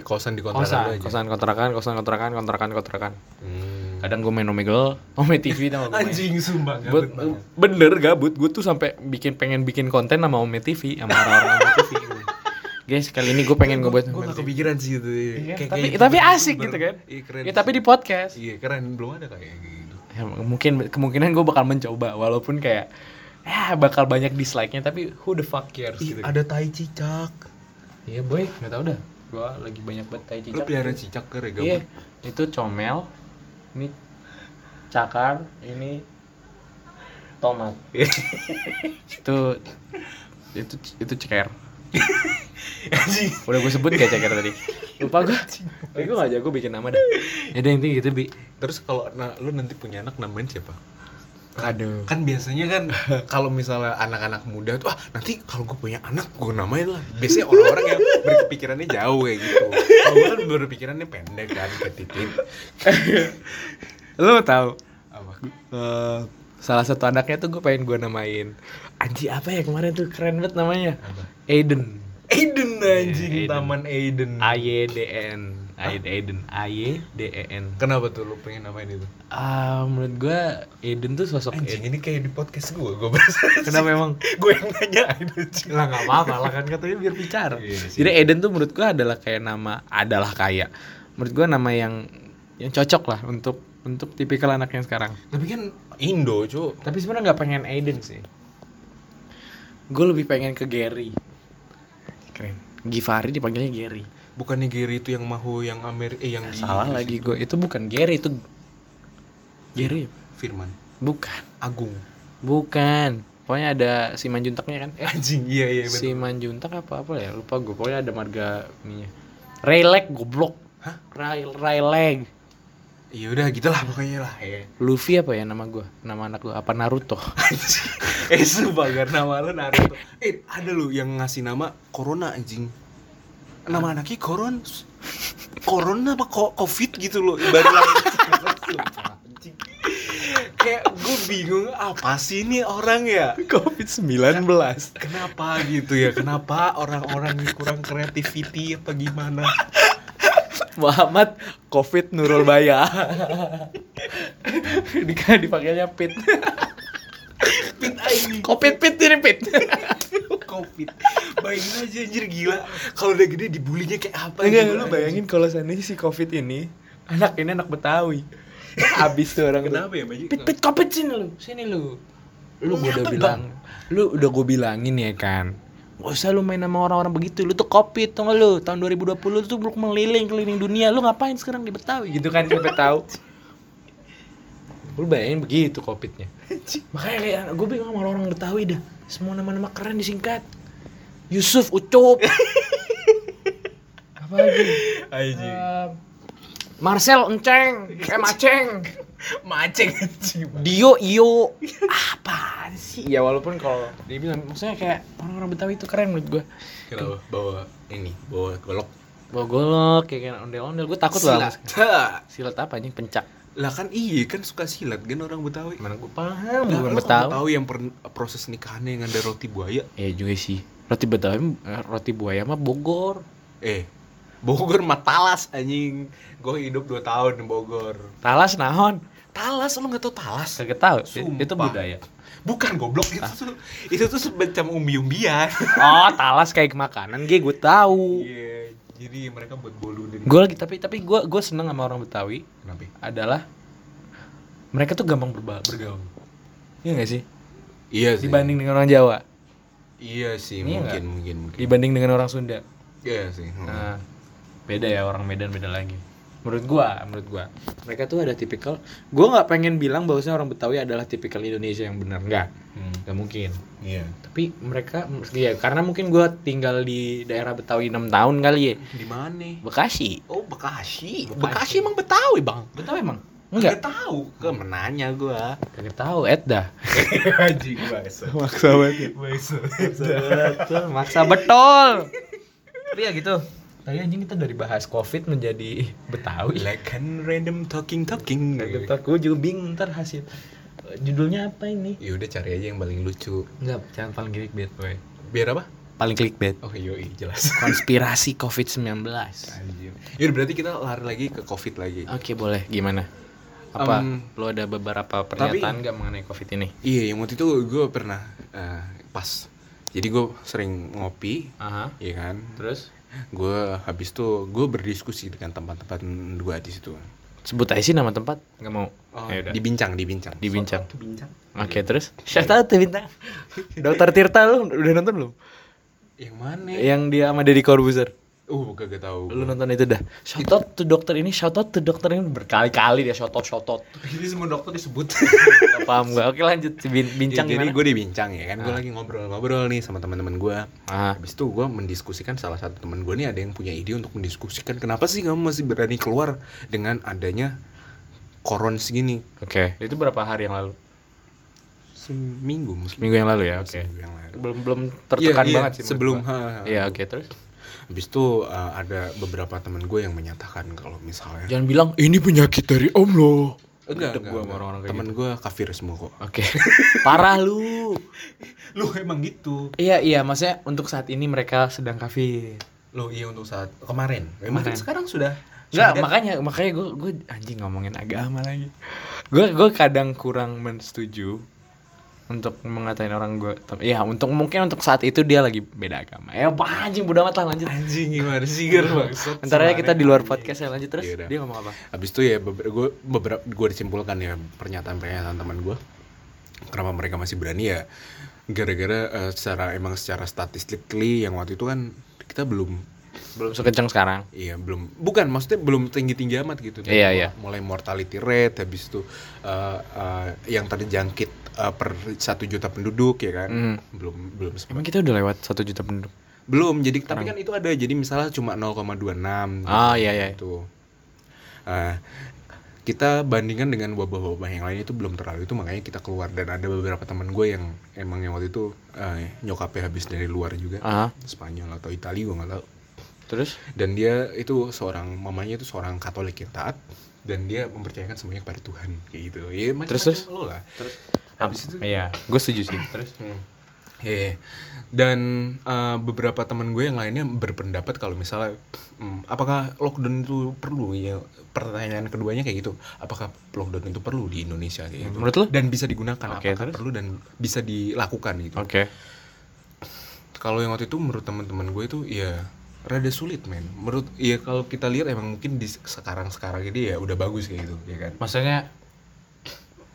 kosan di kontrakan Kosan aja. Kosan kontrakan Kosan kontrakan Kontrakan kontrakan Hmm. Kadang gue main Omegle Ome TV tau gak gue Anjing sumpah gabut banget. bener gabut gue tuh sampai bikin pengen bikin konten sama Ome TV sama orang-orang Ome TV gitu. guys kali ini gue pengen gue buat Gue gak kepikiran sih itu. Iya, Kayak- tapi kayak tapi YouTuber- asik gitu kan Iya keren. ya, tapi di podcast Iya keren belum ada kayak gitu. ya, mungkin kemungkinan gue bakal mencoba walaupun kayak ya bakal banyak dislike-nya tapi who the fuck cares Ih, gitu. ada tai cicak. iya boy nggak tau dah. Gue lagi banyak banget tai Lu cicak. pelihara cicak ke ya iya itu comel ini cakar ini tomat. <laughs> Itu itu itu ceker. <laughs> Udah gue sebut gak ceker tadi? Lupa gue tapi gue gak jago bikin nama dah. Ya udah intinya gitu bi. Terus kalau nah, lu nanti punya anak namain siapa? Aduh Kan biasanya kan <laughs> kalau misalnya anak-anak muda tuh ah nanti kalau gue punya anak gue namain lah. Biasanya orang-orang yang berpikirannya jauh kayak gitu. Kalau gue kan berpikirannya pendek kan titik. lo <laughs> tahu Apa? Eh, salah satu anaknya tuh gue pengen gue namain Anji apa ya kemarin tuh keren banget namanya Apa? Aiden Aiden anjing, Aiden. Taman Aiden. A Y D N Aiden A Y D E N Kenapa tuh lu pengen namain itu? ah menurut gue Aiden tuh sosok Anjing Aiden ini kayak di podcast gue, gue kenapa emang <laughs> gue yang nanyain anjing. lah nggak apa-apa lah kan katanya biar bicara Iya sih. jadi Aiden tuh menurut gue adalah kayak nama adalah kayak menurut gue nama yang yang cocok lah untuk untuk tipikal anak yang sekarang Tapi kan Indo, cu. Tapi sebenarnya nggak pengen Aiden sih. Gue lebih pengen ke Gary. Keren. Givari dipanggilnya Gary. Bukannya Gary itu yang mahu yang Amerika eh yang di Salah lagi gue. Itu bukan Gary itu Gary. Firman Bukan. Agung. Bukan. Pokoknya ada si Manjuntaknya kan. Eh, Anjing, iya iya si Manjuntak apa apa ya? Lupa gue. Pokoknya ada marga ininya. Rayleigh goblok. Hah? Ray Rayleigh. Iya udah gitulah pokoknya lah ya. Luffy apa ya nama gue? Nama anak gue apa Naruto? <laughs> eh gar nama lu Naruto. Eh ada lu yang ngasih nama Corona anjing. Nama anaknya Koron. Corona apa? Kok Covid gitu loh. Baru lagi. <laughs> Kayak gue bingung apa sih ini orang ya? COVID-19 kenapa gitu ya? Kenapa orang-orang kurang creativity apa gimana? Muhammad Covid Nurul Baya. <laughs> Dika dipakainya pit pit ini Covid pit ini pit. <laughs> Covid bayangin aja anjir gila. Kalau udah gede dibulinya kayak apa Enggak, gitu, lu anjing. bayangin. Kalau seandainya si Covid ini Anak ini anak Betawi. <laughs> Abis tuh orang kenapa ya Magic Pit pit Covid sini lu. Sini lu. Lu gua udah bilang Lu udah gue bilangin ya kan. Gak usah lu main sama orang-orang begitu. Lu tuh Covid tau gak lu? Tahun 2020 tuh lu meliling keliling dunia. Lu ngapain sekarang di Betawi gitu kan? Siapa tahu <laughs> Lu bayangin begitu Covidnya Makanya kayak gue bingung sama orang Betawi dah. Semua nama-nama keren disingkat. Yusuf Ucup. <laughs> Apa lagi? Eh, Marcel Enceng Eh Maceng maceng Dio Iyo. Apa sih? Ya walaupun kalau dia bilang Maksudnya kayak orang-orang Betawi itu keren menurut gue kenapa bawa ini bawa golok. Bawa golok kayak kan ondel-ondel. Gue takut lah. Silat. Sama- Silat apa anjing? Pencak lah kan iya kan suka silat kan orang Betawi. Mana gue paham Bukan lo Betawi tahu. yang per- proses nikahannya yang ada roti buaya? Iya juga sih. Roti Betawi eh, Roti buaya mah Bogor. Eh Bogor mah talas anjing. Gue hidup 2 tahun di Bogor. Talas nahon talas lo nggak tahu talas? Kagak tahu. Sumpah. Itu budaya. Bukan goblok. Itu tuh itu tuh semacam umbi-umbian. Oh talas kayak makanan Gue gue tahu. Iya jadi mereka buat bolu Gue lagi tapi tapi gue gue seneng sama orang Betawi kenapa adalah mereka tuh gampang berba- bergaul. Iya gak sih? iya sih Dibanding dengan orang Jawa, iya sih Iya mungkin mungkin mungkin dibanding dengan orang Sunda. iya sih hmm. Nah, beda ya orang Medan beda lagi. Menurut gua, menurut gua, mereka tuh ada tipikal. Gua nggak pengen bilang bahwasanya orang Betawi adalah tipikal Indonesia yang benar, nggak, Hmm. nggak mungkin. iya Tapi mereka, ya karena mungkin gua tinggal di daerah Betawi 6 tahun kali ya, di mana Bekasi. oh Bekasi Bekasi. Bekasi emang Betawi bang Betawi emang? Nggak Enggak. tahu ke menanya gua Kagak tahu, Ed dah. <laughs> anjing bahasa Maksa banget. bahasa betul maksa betul tapi ya gitu tadi anjing kita dari bahas covid menjadi <laughs> betawi. Like kan random talking talking. Ntar gue juga bingung ntar hasil. Eh, judulnya apa ini? Ya udah cari aja yang paling lucu. Enggak, jangan paling clickbait boy. Biar apa? Paling clickbait. Oh yoi jelas. <laughs> Konspirasi covid 19 oke anjir yaudah berarti kita lari lagi ke covid lagi. Boleh. Gimana? Apa Em, lo ada beberapa pernyataan nggak mengenai covid ini? Iya yang waktu itu gue pernah eh, pas. Jadi gue sering ngopi aha. iya kan? Terus gue habis tuh gue berdiskusi dengan teman-teman gue di situ. Sebut aja sih nama tempat. Nggak mau. Oh, ya dibincang dibincang. Dibincang. Bincang. Oke terus? Shout out tuh bintang dokter Tirta lu udah nonton belum? Yang mana? Yang dia sama Deddy Corbuzier uh kagak tahu lu nonton itu dah. Shout out tuh dokter ini shout out tuh dokter ini berkali-kali dia shout out shout out. Ini semua dokter disebut. <laughs> Gak paham gue oke lanjut. Bin- bincang Ya, jadi gue dibincang ya kan. Gue lagi ngobrol-ngobrol nih sama teman-teman gue ah. Habis itu gue mendiskusikan salah satu teman gue nih ada yang punya ide untuk mendiskusikan kenapa sih kamu masih berani keluar dengan adanya koron segini. Oke. Itu berapa hari yang lalu? Seminggu mungkin. Minggu yang lalu ya? Oke. Seminggu lalu. belum belum tertekan Iya, iya, banget sih sebelum iya oke terus habis itu uh, ada beberapa teman gue yang menyatakan kalau misalnya jangan bilang ini penyakit dari om loh enggak, enggak, gua sama enggak. orang-orang kayak temen gue kafir semua kok. Oke. <laughs> Parah lu. <laughs> Lu emang gitu. Iya iya. Maksudnya untuk saat ini mereka sedang kafir. Lo iya untuk saat kemarin. Emang kan Kemarin. sekarang sudah? Enggak, makanya makanya gue gue anjing ngomongin agama lagi. Gue gue kadang kurang mensetuju untuk mengatain orang gue. Ya untuk mungkin untuk saat itu dia lagi beda agama. Ya apa anjing bodo amat lah lanjut. anjing gimana sih Ger maksud Ntar aja kita di luar podcast ya lanjut terus. Yaudah. Dia ngomong apa? Habis itu ya beberapa gue beberapa gue disimpulkan ya pernyataan-pernyataan teman gue kenapa mereka masih berani ya gara-gara eh, secara emang secara statistically yang waktu itu kan kita belum Belum sekencang sekarang. iya belum bukan maksudnya belum tinggi-tinggi amat gitu Iya, iya. mulai mortality rate habis itu eh, eh, yang terjangkit eh, per satu juta penduduk ya kan Hmm. belum belum sempat. Emang kita udah lewat satu juta penduduk. belum jadi tapi kan itu ada jadi misalnya cuma 0,26 Ah, iya, iya. itu Eh, kita bandingkan dengan wabah-wabah yang lain itu belum terlalu itu makanya kita keluar dan ada beberapa teman gue yang emang yang waktu itu eh, nyokapnya habis dari luar juga Ah, Spanyol atau Italia gue nggak tahu terus dan dia itu seorang mamanya itu seorang Katolik yang taat dan dia mempercayakan semuanya kepada Tuhan kayak gitu ya Terus, terus? lo lah Terus? Habis itu Iya, gue setuju sih. Terus Hmm. Iya. Dan eh, beberapa teman gue yang lainnya berpendapat kalau misalnya hmm, apakah lockdown itu perlu ya pertanyaan keduanya kayak gitu apakah lockdown itu perlu di Indonesia kayak gitu Menurut lu? dan bisa digunakan Oke, apakah terus? perlu dan bisa dilakukan gitu Oke. kalau yang waktu itu menurut teman-teman gue itu ya rada sulit men menurut ya kalau kita lihat emang mungkin di sekarang sekarang ini ya udah bagus kayak gitu ya kan Maksudnya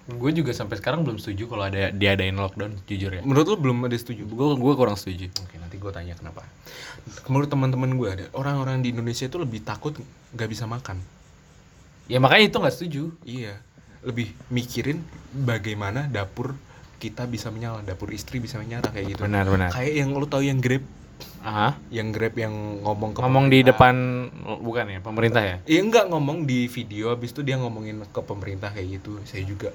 gue juga sampai sekarang belum setuju kalau ada diadain lockdown jujur ya. menurut lu belum ada setuju Gue gue kurang setuju. Oke nanti gue tanya kenapa. Menurut teman-teman gue ada orang-orang di Indonesia itu lebih takut nggak bisa makan. Ya makanya itu nggak setuju. Iya, lebih mikirin bagaimana dapur kita bisa menyala, dapur istri bisa menyala kayak gitu. Benar benar. Kayak yang lu tahu yang Grab, Aha. yang Grab yang ngomong ke Ngomong di pemerintah. depan bukan ya pemerintah ya? Iya enggak ngomong di video, habis itu dia ngomongin ke pemerintah kayak gitu. Saya juga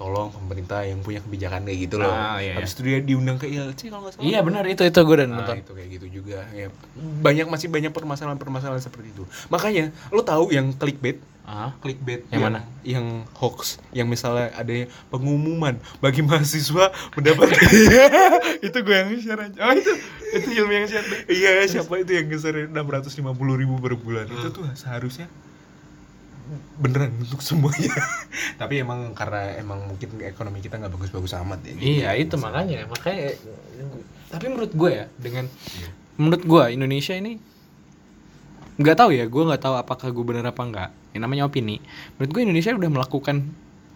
tolong pemerintah yang punya kebijakan kayak gitu loh. Ah, iya, habis itu dia diundang ke ILC kalau nggak salah. Iya benar itu itu gue udah Nah, nonton. itu kayak gitu juga ya banyak masih banyak permasalahan-permasalahan seperti itu makanya lo tahu yang clickbait Aha. clickbait Yang mana? yang hoax yang misalnya ada pengumuman bagi mahasiswa mendapat <laughs> <laughs> itu gue yang share aja oh itu itu yang share deh. iya siapa itu yang share enam ratus lima puluh ribu per bulan itu tuh seharusnya beneran untuk semuanya. <laughs> Tapi emang karena emang mungkin ekonomi kita nggak bagus-bagus amat ya Iya itu makanya. Makanya tapi menurut gue ya dengan menurut gue Indonesia ini nggak tahu ya gue nggak tahu apakah gue bener apa enggak yang namanya opini. Menurut gue Indonesia udah melakukan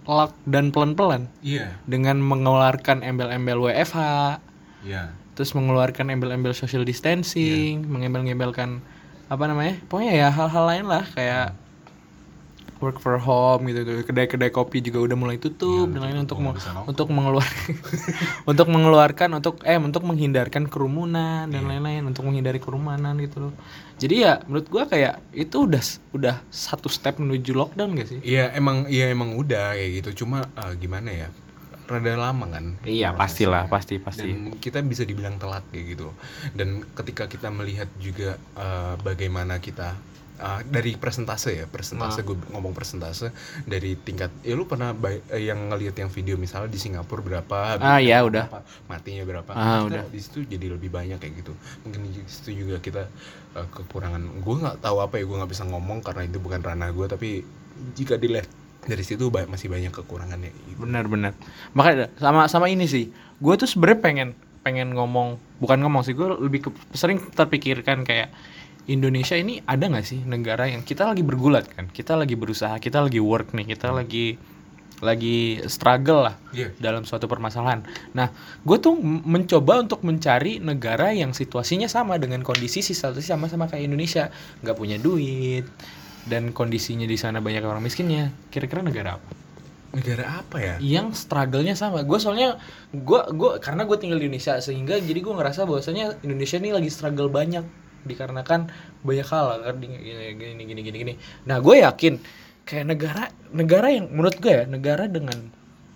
lockdown pelan-pelan iya. dengan mengeluarkan embel-embel WFH iya. terus mengeluarkan embel-embel social distancing mengembel-ngembelkan apa namanya pokoknya ya hal-hal lain lah kayak work for home gitu tuh kedai-kedai kopi juga udah mulai tutup dan lain untuk me- untuk mengeluarkan <laughs> untuk mengeluarkan untuk eh untuk menghindarkan kerumunan dan lain-lain untuk menghindari kerumunan gitu loh. Jadi ya menurut gua kayak itu udah udah satu step menuju lockdown gak sih? Iya emang iya emang udah kayak gitu. Cuma eh, gimana ya? Rada lama kan? Iya pastilah pasti pasti. Dan kita bisa dibilang telat kayak gitu. Dan ketika kita melihat juga eh, bagaimana kita eh, dari presentase ya presentase gue ngomong presentase dari tingkat ya lu pernah bay- eh, yang ngelihat yang video misalnya di Singapura berapa Ah, ya, berapa, udah. matinya berapa Ah, Kita udah. di situ jadi lebih banyak kayak gitu mungkin di situ juga kita eh, kekurangan gue nggak tahu apa ya gue nggak bisa ngomong karena itu bukan ranah gue tapi jika dilihat dari situ ba- masih banyak kekurangannya gitu. benar-benar makanya sama sama ini sih gue tuh sebenarnya pengen pengen ngomong bukan ngomong sih gue lebih ke, sering terpikirkan kayak Indonesia ini ada nggak sih negara yang kita lagi bergulat kan kita lagi berusaha kita lagi work nih kita lagi lagi struggle lah Iya. dalam suatu permasalahan. Nah, gue tuh mencoba untuk mencari negara yang situasinya sama dengan kondisi situasi sama-sama kayak Indonesia, nggak punya duit dan kondisinya di sana banyak orang miskinnya. Kira-kira negara apa? negara apa ya yang struggle-nya sama. Gue soalnya gue gua karena gue tinggal di Indonesia sehingga jadi gue ngerasa bahwasanya Indonesia ini lagi struggle banyak dikarenakan banyak hal kan gini gini gini gini gini. Nah, gue yakin kayak negara negara yang menurut gue ya negara dengan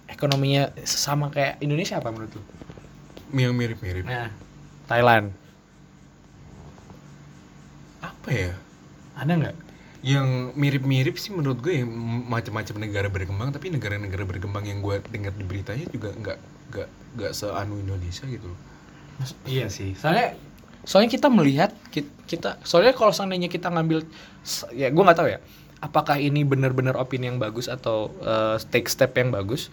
ekonominya sama kayak Indonesia apa menurut lu? yang mirip-mirip Nah, Thailand. apa ya Ada nggak? yang mirip-mirip sih menurut gue yang macam-macam negara berkembang tapi negara-negara berkembang yang gue dengar di beritanya juga nggak nggak nggak seanu Indonesia gitu loh Iya sih. Soalnya soalnya kita melihat ki- kita soalnya kalau seandainya kita ngambil ya gue nggak tahu ya apakah ini benar-benar opini yang bagus atau eh, take step yang bagus.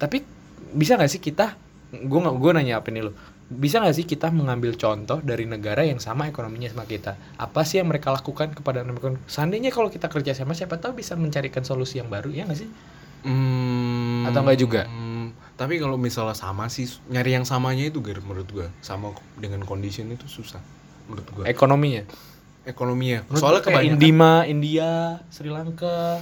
Tapi bisa nggak sih kita gue nggak gue nanya apa nih lo bisa nggak sih kita mengambil contoh dari negara yang sama ekonominya sama kita apa sih yang mereka lakukan kepada mereka seandainya kalau kita kerja sama siapa tahu bisa mencarikan solusi yang baru ya nggak sih Hmm, Atau nggak juga? hmm, tapi kalau misalnya sama sih nyari yang samanya itu Gar, menurut gue sama dengan condition itu susah menurut gue ekonominya? Ekonominya. Menurut soalnya gua kebanyakan Indima India Sri Lanka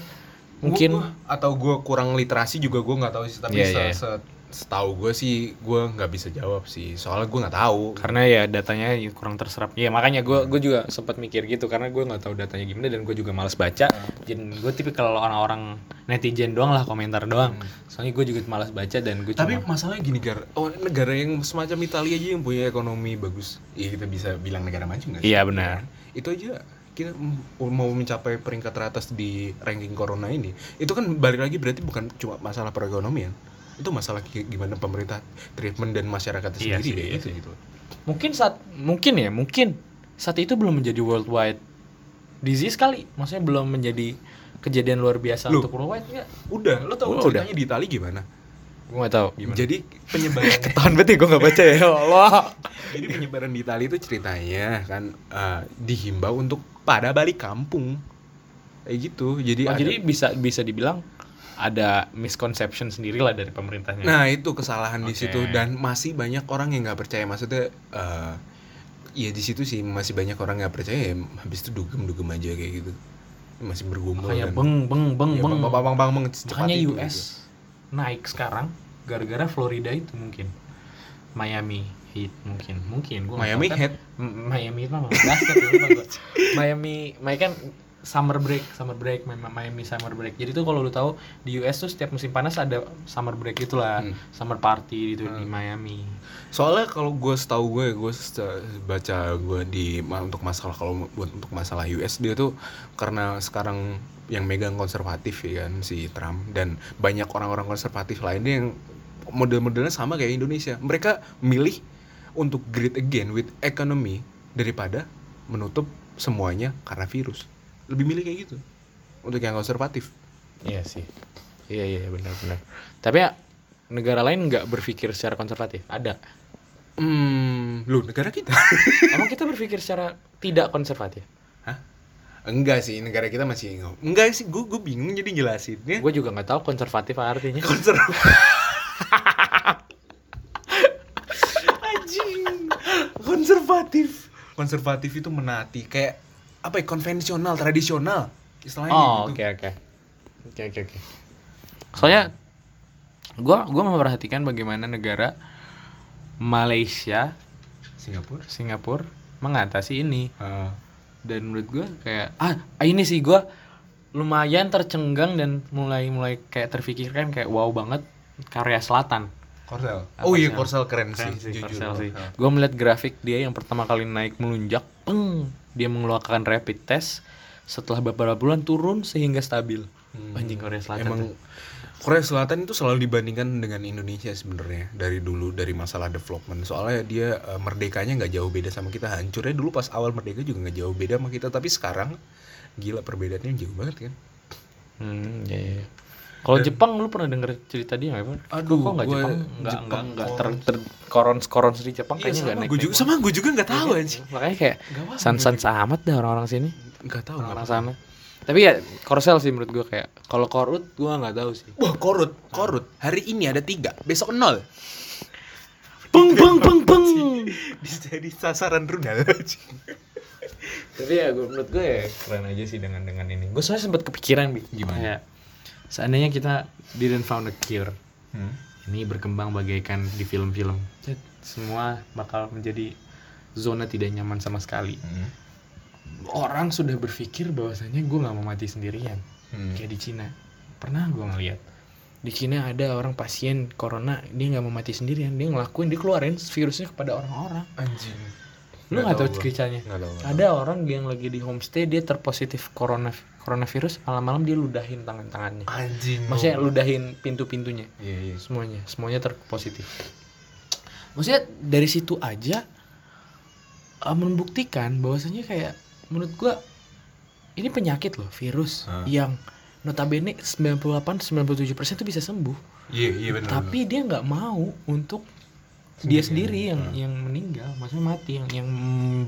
mungkin Gua- gua- atau gue kurang literasi juga gue nggak tahu sih tapi Iya, se- iya. se- setahu gue sih gue nggak bisa jawab sih. Soalnya gue nggak tahu. Karena ya datanya kurang terserap. Ya makanya gue gue juga sempat mikir gitu. Karena gue nggak tahu datanya gimana dan gue juga malas baca. Jadi gue tipikal orang-orang netizen doang lah komentar doang. Soalnya gue juga malas baca dan gue tapi cuma masalahnya gini gar. Oh negara yang semacam Italia aja yang punya ekonomi bagus. Ya kita bisa bilang negara maju nggak sih? Iya, benar. itu aja. Kita mau mencapai peringkat teratas di ranking corona ini itu kan balik lagi berarti bukan cuma masalah perekonomian itu masalah gi- gimana pemerintah treatment dan masyarakatnya Iya sendiri sih, deh iya itu gitu. Mungkin saat mungkin ya mungkin saat itu belum menjadi worldwide disease kali. Maksudnya belum menjadi kejadian luar biasa Loh. untuk worldwide enggak udah. Lo tau Oh, ceritanya di Itali gimana? Gue gak tahu. Gimana? Jadi penyebaran <laughs> tahan berarti gue gak baca ya. <laughs> Allah. Jadi penyebaran di Itali itu ceritanya kan eh, dihimbau untuk pada balik kampung. Kayak gitu. Jadi Oh, ada- jadi bisa bisa dibilang ada misconception sendiri lah dari pemerintahnya. Nah itu kesalahan di Oke. situ dan masih banyak orang yang nggak percaya. Maksudnya eh ya di situ sih masih banyak orang nggak percaya. Ya habis itu dugem dugem aja kayak gitu. Masih bergumul dan beng beng beng Ya, beng. bang bang bang bang bang makanya itu, US gitu. naik sekarang gara-gara Florida itu mungkin. Miami Heat mungkin. Mungkin gua Miami kan. Heat? Miami Heat mah basket gua. <laughs> Miami Miami kan summer break summer break Mi- Miami summer break. Jadi tuh kalau lu tahu di US tuh setiap musim panas ada summer break itulah Hmm. summer party gitu di Miami. Soalnya kalau gue setahu gue gue se- baca gue di untuk masalah kalau buat untuk masalah US dia tuh karena sekarang yang megang konservatif ya kan si Trump. Dan banyak orang-orang konservatif lainnya yang model-modelnya sama kayak Indonesia. Mereka milih untuk great again with economy daripada menutup semuanya karena virus lebih milih kayak gitu. Untuk yang konservatif. Iya sih. Iya iya benar-benar. Tapi ya negara lain nggak berpikir secara konservatif? Ada? Hmm lu negara kita. <laughs> Emang kita berpikir secara tidak konservatif? Hah? enggak sih negara kita masih enggak sih gue gue bingung jadi jelasinnya. Gue juga nggak tahu konservatif artinya. <laughs> Konservatif anjing. Konservatif. Konservatif itu menaati kayak apa ya konvensional tradisional istilahnya Oh gitu oke oke oke oke oke. Soalnya gua gua memperhatikan bagaimana negara Malaysia, Singapura Singapura mengatasi ini Ah. dan menurut gua kayak ah ini sih gua lumayan tercenggang dan mulai mulai kayak terfikirkan kayak wow banget Korea Selatan. Korsel Apa oh iya? Korsel keren, Keren sih, sih, jujur Korsel sih. Ah. Gua melihat grafik dia yang pertama kali naik melunjak, peng, dia mengeluarkan rapid test setelah beberapa bulan turun sehingga stabil. Hmm. Anjing Korea Selatan. Emang tuh. Korea Selatan itu selalu dibandingkan dengan Indonesia sebenarnya dari dulu dari masalah development soalnya dia eh, merdekanya nggak jauh beda sama kita hancurnya dulu pas awal merdeka juga nggak jauh beda sama kita tapi sekarang gila perbedaannya jauh banget kan Hmm, iya, iya. Kalau Jepang lu pernah denger cerita dia nggak? Aduh, kok nggak Jepang nggak nggak Jepang nggak kok- ter, ter korons korons di Jepang iya kayaknya nggak naik. gue juga sama gue juga nggak tahu anjing Makanya kayak san san amat dah orang-orang sini, nggak tahu orang paham. sana. Tapi ya korsel sih menurut gua kayak kalau korut gua nggak tahu sih. wah korut korut hari ini ada tiga besok nol Peng peng peng peng. bisa jadi sasaran rudal Tapi ya gua, menurut gue ya keren aja sih dengan dengan ini. Gue soalnya sempat kepikiran bi. Gimana? Kayak, seandainya kita didn't found a cure, Hmm. ini berkembang bagaikan di film-film. Semua bakal menjadi zona tidak nyaman sama sekali. Hmm. Orang sudah berpikir bahwasanya gue nggak mau mati sendirian. Hmm. Kayak di Cina. Pernah gue ngeliat. Di Cina ada orang pasien corona, dia nggak mau mati sendirian. Dia ngelakuin, dia keluarin virusnya kepada orang-orang. anjing Lu Nggak tahu ceritanya? Ada orang yang lagi di homestay, dia terpositif corona coronavirus, malam-malam dia ludahin tangan-tangannya. anjing Maksudnya ludahin pintu-pintunya. iya iya semuanya semuanya terpositif maksudnya dari situ aja uh, membuktikan bahwasanya kayak menurut gua ini penyakit loh virus Hah. yang notabene 98-97% itu bisa sembuh iya iya benar tapi dia nggak mau untuk dia sendiri. yang yang meninggal maksudnya mati yang yang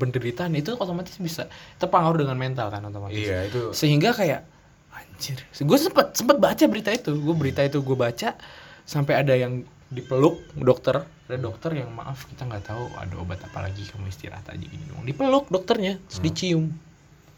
penderitaan itu otomatis bisa terpengaruh dengan mental kan otomatis. Iya itu. Sehingga kayak anjir. Gue sempet sempet baca berita itu. Gue berita itu gue baca sampai ada yang dipeluk dokter. Ada dokter yang maaf kita nggak tahu ada obat apa lagi kamu istirahat aja gini dong dipeluk dokternya terus dicium.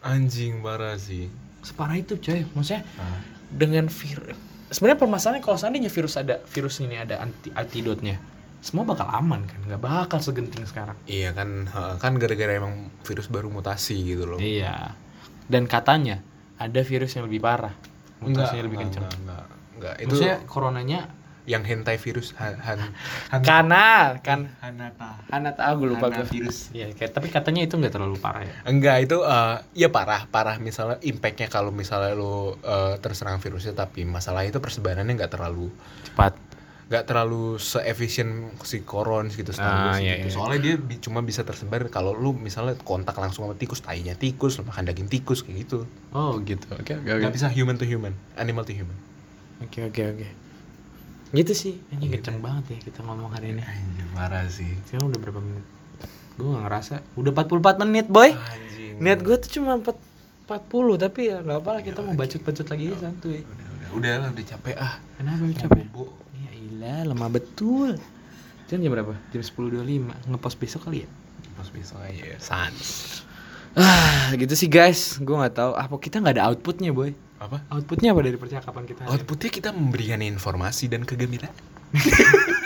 Anjing parah sih. Separah itu coy. Maksudnya Ah. dengan virus sebenarnya permasalahannya kalau seandainya virus ada virus ini ada anti antidotnya semua bakal aman kan nggak bakal segenting sekarang Iya kan, kan gara-gara emang virus baru mutasi gitu loh. iya dan katanya ada virus yang lebih parah mutasinya lebih kencang Enggak, enggak, enggak. Itu maksudnya coronanya yang hentai virus han, han, han Kana kan Hanata. Hanat ah gue lupa gue. virus. Iya, kayak tapi katanya itu nggak terlalu parah ya. Enggak itu eh ya parah, parah misalnya impactnya kalau misalnya lu eh, terserang virusnya tapi masalah itu persebarannya nggak terlalu Cepat. Nggak terlalu seefisien si koron gitu Ah, iya, gitu. iya. Soalnya dia bi- cuma bisa tersebar kalau lu misalnya kontak langsung sama tikus, tainya tikus, lu makan daging tikus kayak gitu. Oh gitu. Oke oke Nggak oke. bisa human to human, animal to human. Oke oke oke. Gitu sih. Ini kenceng banget ya kita ngomong hari ini. Anjir, marah sih. Sekarang udah berapa menit? Gue gak ngerasa. Udah 44 menit boy. Anjing. Niat gue tuh cuma 4, 40 tapi ya gak apa lah kita mau bacot-bacot lagi santuy. Udah, udah, udah lah, udah capek ah. Kenapa capek? Ilah lemah betul. Jam jam berapa? Jam 10.25 Ngepost besok kali ya? Pas besok aja ya. Sans. Ah gitu sih guys Gue gak tahu Apa kita gak ada outputnya boy? Apa? Outputnya apa dari percakapan kita? Outputnya kita memberikan informasi dan kegembiraan. <laughs>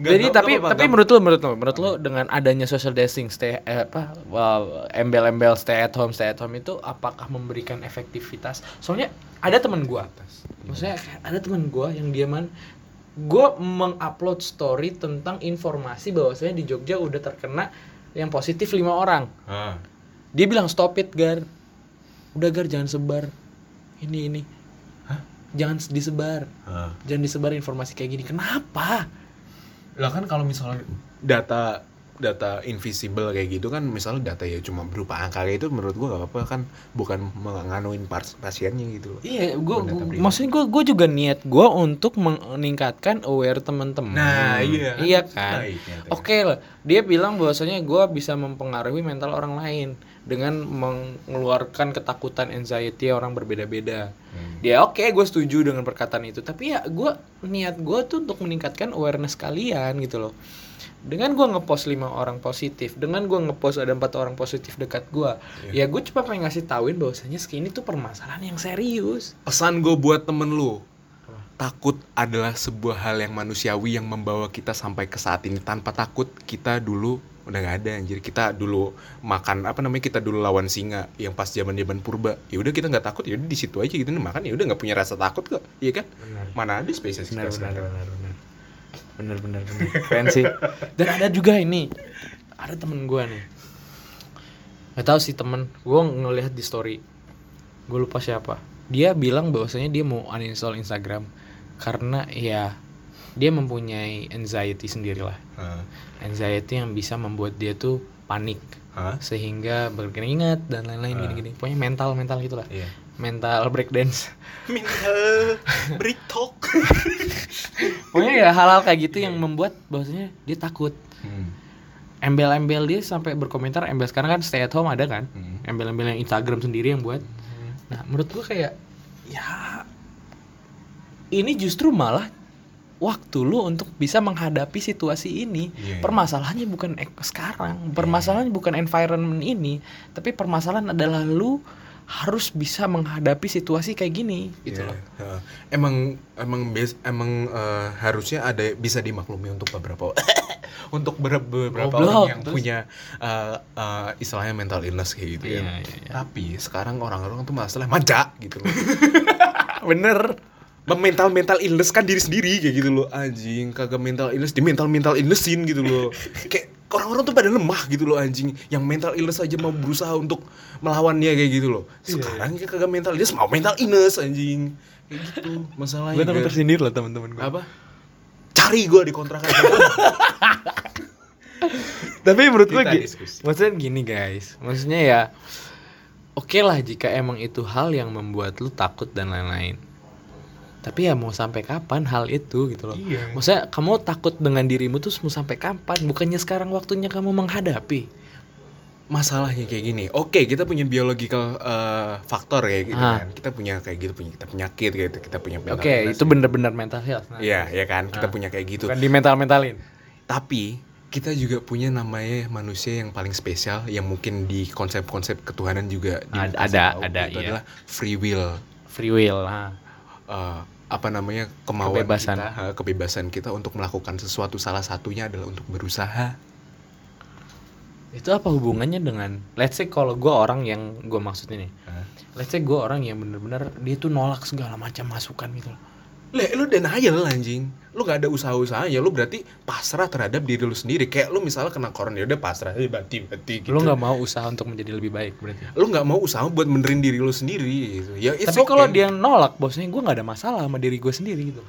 Nggak, Jadi tapi apa-apa, tapi menurut lo menurut lo menurut lo dengan adanya social distancing stay eh, apa wow, embel-embel stay at home stay at home itu apakah memberikan efektivitas? Soalnya ada teman gua. Maksudnya ada teman gua yang diaman gua mengupload story tentang informasi bahwasanya di Jogja udah terkena yang positif lima orang. Ah. Dia bilang stop it gar. Udah gar jangan sebar. Ini ini. Hah? Jangan disebar. Ah. Jangan disebar informasi kayak gini. Kenapa? Lah kan kalau misalnya data data invisible kayak gitu kan misalnya data ya cuma berupa angka kayak itu menurut gua gak apa-apa kan bukan menganuin pas- pasiennya gitu loh Iya, pribadi. maksudnya gue gue juga niat gue untuk meningkatkan aware teman-teman. Nah, iya. Iya kan. Oke lah, dia bilang bahwasanya gue bisa mempengaruhi mental orang lain dengan mengeluarkan ketakutan, anxiety orang berbeda-beda. Hmm. Dia oke, gue setuju dengan perkataan itu. Tapi ya gue niat gue tuh untuk meningkatkan awareness kalian gitu loh. Dengan gue ngepost lima orang positif, dengan gue ngepost ada empat orang positif dekat gue, Iya. ya gue cuma pengen ngasih tauin bahwasanya ini tuh permasalahan yang serius. pesan gue buat temen lu takut adalah sebuah hal yang manusiawi yang membawa kita sampai ke saat ini tanpa takut kita dulu udah nggak ada anjir. Kita dulu makan apa namanya kita dulu lawan singa yang pas zaman zaman purba. Ya udah kita nggak takut. Ya udah di situ aja gitu. Nih makan ya udah nggak punya rasa takut kok. Iya kan? Benar. mana ada spesies benar kita benar sekarang. benar benar. Benar benar benar. Keren sih. Dan ada juga ini. Ada temen gue nih. Nggak tahu sih temen. Gue ngelihat di story. Gue lupa siapa. Dia bilang bahwasanya dia mau uninstall Instagram. Karena ya dia mempunyai anxiety sendirilah. Hah? anxiety yang bisa membuat dia tuh panik. Hah? sehingga berkeringat dan lain-lain Ah. gini-gini. Pokoknya mental mental gitulah. Iya. Mental breakdance. <laughs> Mental break talk. <laughs> Pokoknya ya hal-hal kayak gitu yang membuat bahwasanya dia takut. Hmm. embel-embel dia sampai berkomentar embel sekarang kan stay at home ada kan? Hmm. embel-embel yang Instagram sendiri yang buat. Nah menurut gua kayak ya ini justru malah waktu lu untuk bisa menghadapi situasi ini Iya. permasalahannya bukan ek- sekarang permasalahannya bukan environment ini tapi permasalahan adalah lu harus bisa menghadapi situasi kayak gini gitu Iya, loh heeh. Emang emang bes, emang eh, harusnya ada bisa dimaklumi untuk beberapa <coughs> untuk ber- beberapa Goblok, orang yang terus? punya eh, eh, istilahnya mental illness kayak gitu ya. Iya, iya, iya. Tapi sekarang orang-orang tuh masalah manja gitu loh. <laughs> bener mental mental illness kan diri sendiri kayak gitu loh. Anjing kagak mental illness di mental mental illnessin gitu loh. Kayak orang-orang tuh pada lemah gitu loh anjing. Yang mental illness aja mau berusaha untuk melawannya kayak gitu loh. Sekarang kayak kagak mental illness mau mental illness anjing. Kayak gitu masalahnya gue takut Gar. tersindir loh teman-teman gue apa? Cari gue di kontrakan. <laughs> Tapi menurut gue maksudnya gini guys, maksudnya ya oke lah jika emang itu hal yang membuat lu takut dan lain-lain. Tapi ya mau sampai kapan hal itu gitu loh. Iya. Maksudnya kamu takut dengan dirimu tuh mau sampai kapan? Bukannya sekarang waktunya kamu menghadapi. masalahnya kayak gini oke kita punya biological eh, faktor kayak gitu Ah. kan kita punya kayak gitu punya kita penyakit kayak gitu kita punya mental Oke, illness. itu bener-bener mental health. Nah, iya ya kan kita Ah. punya kayak gitu Bukan di mental-mentalin. Tapi kita juga punya namanya manusia yang paling spesial yang mungkin di konsep-konsep ketuhanan juga Ada- ada, ada, itu iya. adalah free will Free will. Nah. Eh, apa namanya kemauan Kebebasan. kita kebebasan kita untuk melakukan sesuatu salah satunya adalah untuk berusaha Itu apa hubungannya dengan let's say kalau gue orang yang gue maksud ini. Hah? Let's say gue orang yang bener-bener dia tuh nolak segala macam masukan gitu loh. Le, lu denial anjing lu gak ada usaha-usahanya lu berarti pasrah terhadap diri lu sendiri kayak lu misalnya kena koron ya udah pasrah eh, bati bati gitu Lu nggak mau usaha untuk menjadi lebih baik berarti. lu nggak mau usaha buat benerin diri lu sendiri gitu ya Tapi kalau okay. dia nolak, bosnya gue nggak ada masalah sama diri gue sendiri gitu.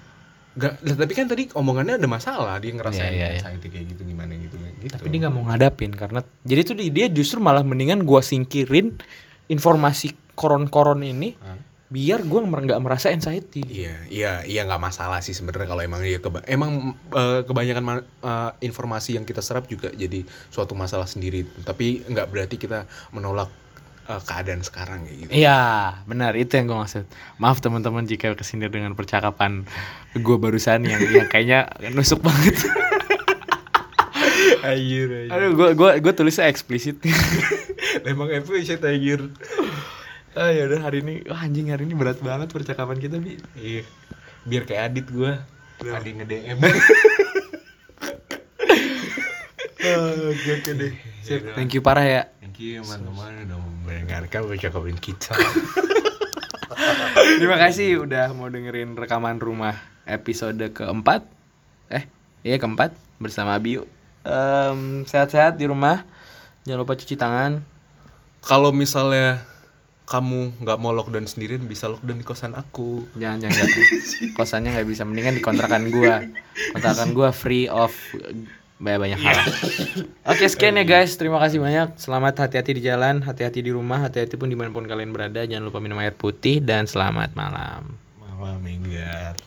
Gak, tapi kan tadi omongannya ada masalah dia ngerasain Iya, iya, iya. anxiety kayak gitu gimana gitu gitu. tapi dia nggak mau ngadapin karena jadi tuh di- dia justru malah mendingan gua singkirin informasi koron-koron ini Hah? Biar gua mer- nggak merasa anxiety Iya, iya, iya nggak masalah sih sebenarnya kalau emang dia keba emang eh, kebanyakan eh, informasi yang kita serap juga jadi suatu masalah sendiri. Tapi nggak berarti kita menolak eh, keadaan sekarang kayak gitu. Iya, benar itu yang gue maksud. Maaf teman-teman jika kesindir dengan percakapan gue barusan yang yang kayaknya nusuk banget. <laughs> Anjir, Aduh, gue gua gue tulisnya eksplisit. Emang efisien anjir. Ah ya udah hari ini, wah anjing hari ini berat banget percakapan kita bi. Iya. Biar kayak Adit gua. Adit nge-DM. Oke oke deh. Thank you parah ya. Thank you teman-teman udah mendengarkan percakapan kita. <laughs> Terima kasih udah mau dengerin rekaman rumah episode keempat. Eh, iya keempat bersama Abiu. Em, sehat-sehat di rumah. Jangan lupa cuci tangan. Kalau misalnya kamu nggak mau lockdown sendirian bisa lockdown di kosan aku. Jangan jangan jangan. kosannya nggak bisa mendingan di kontrakan gua. Kontrakan gua free of banyak banyak hal. Oke sekian ya guys, terima kasih banyak. Selamat hati-hati di jalan, hati-hati di rumah, hati-hati pun di mana pun kalian berada. Jangan lupa minum air putih dan selamat malam. Malam minggat.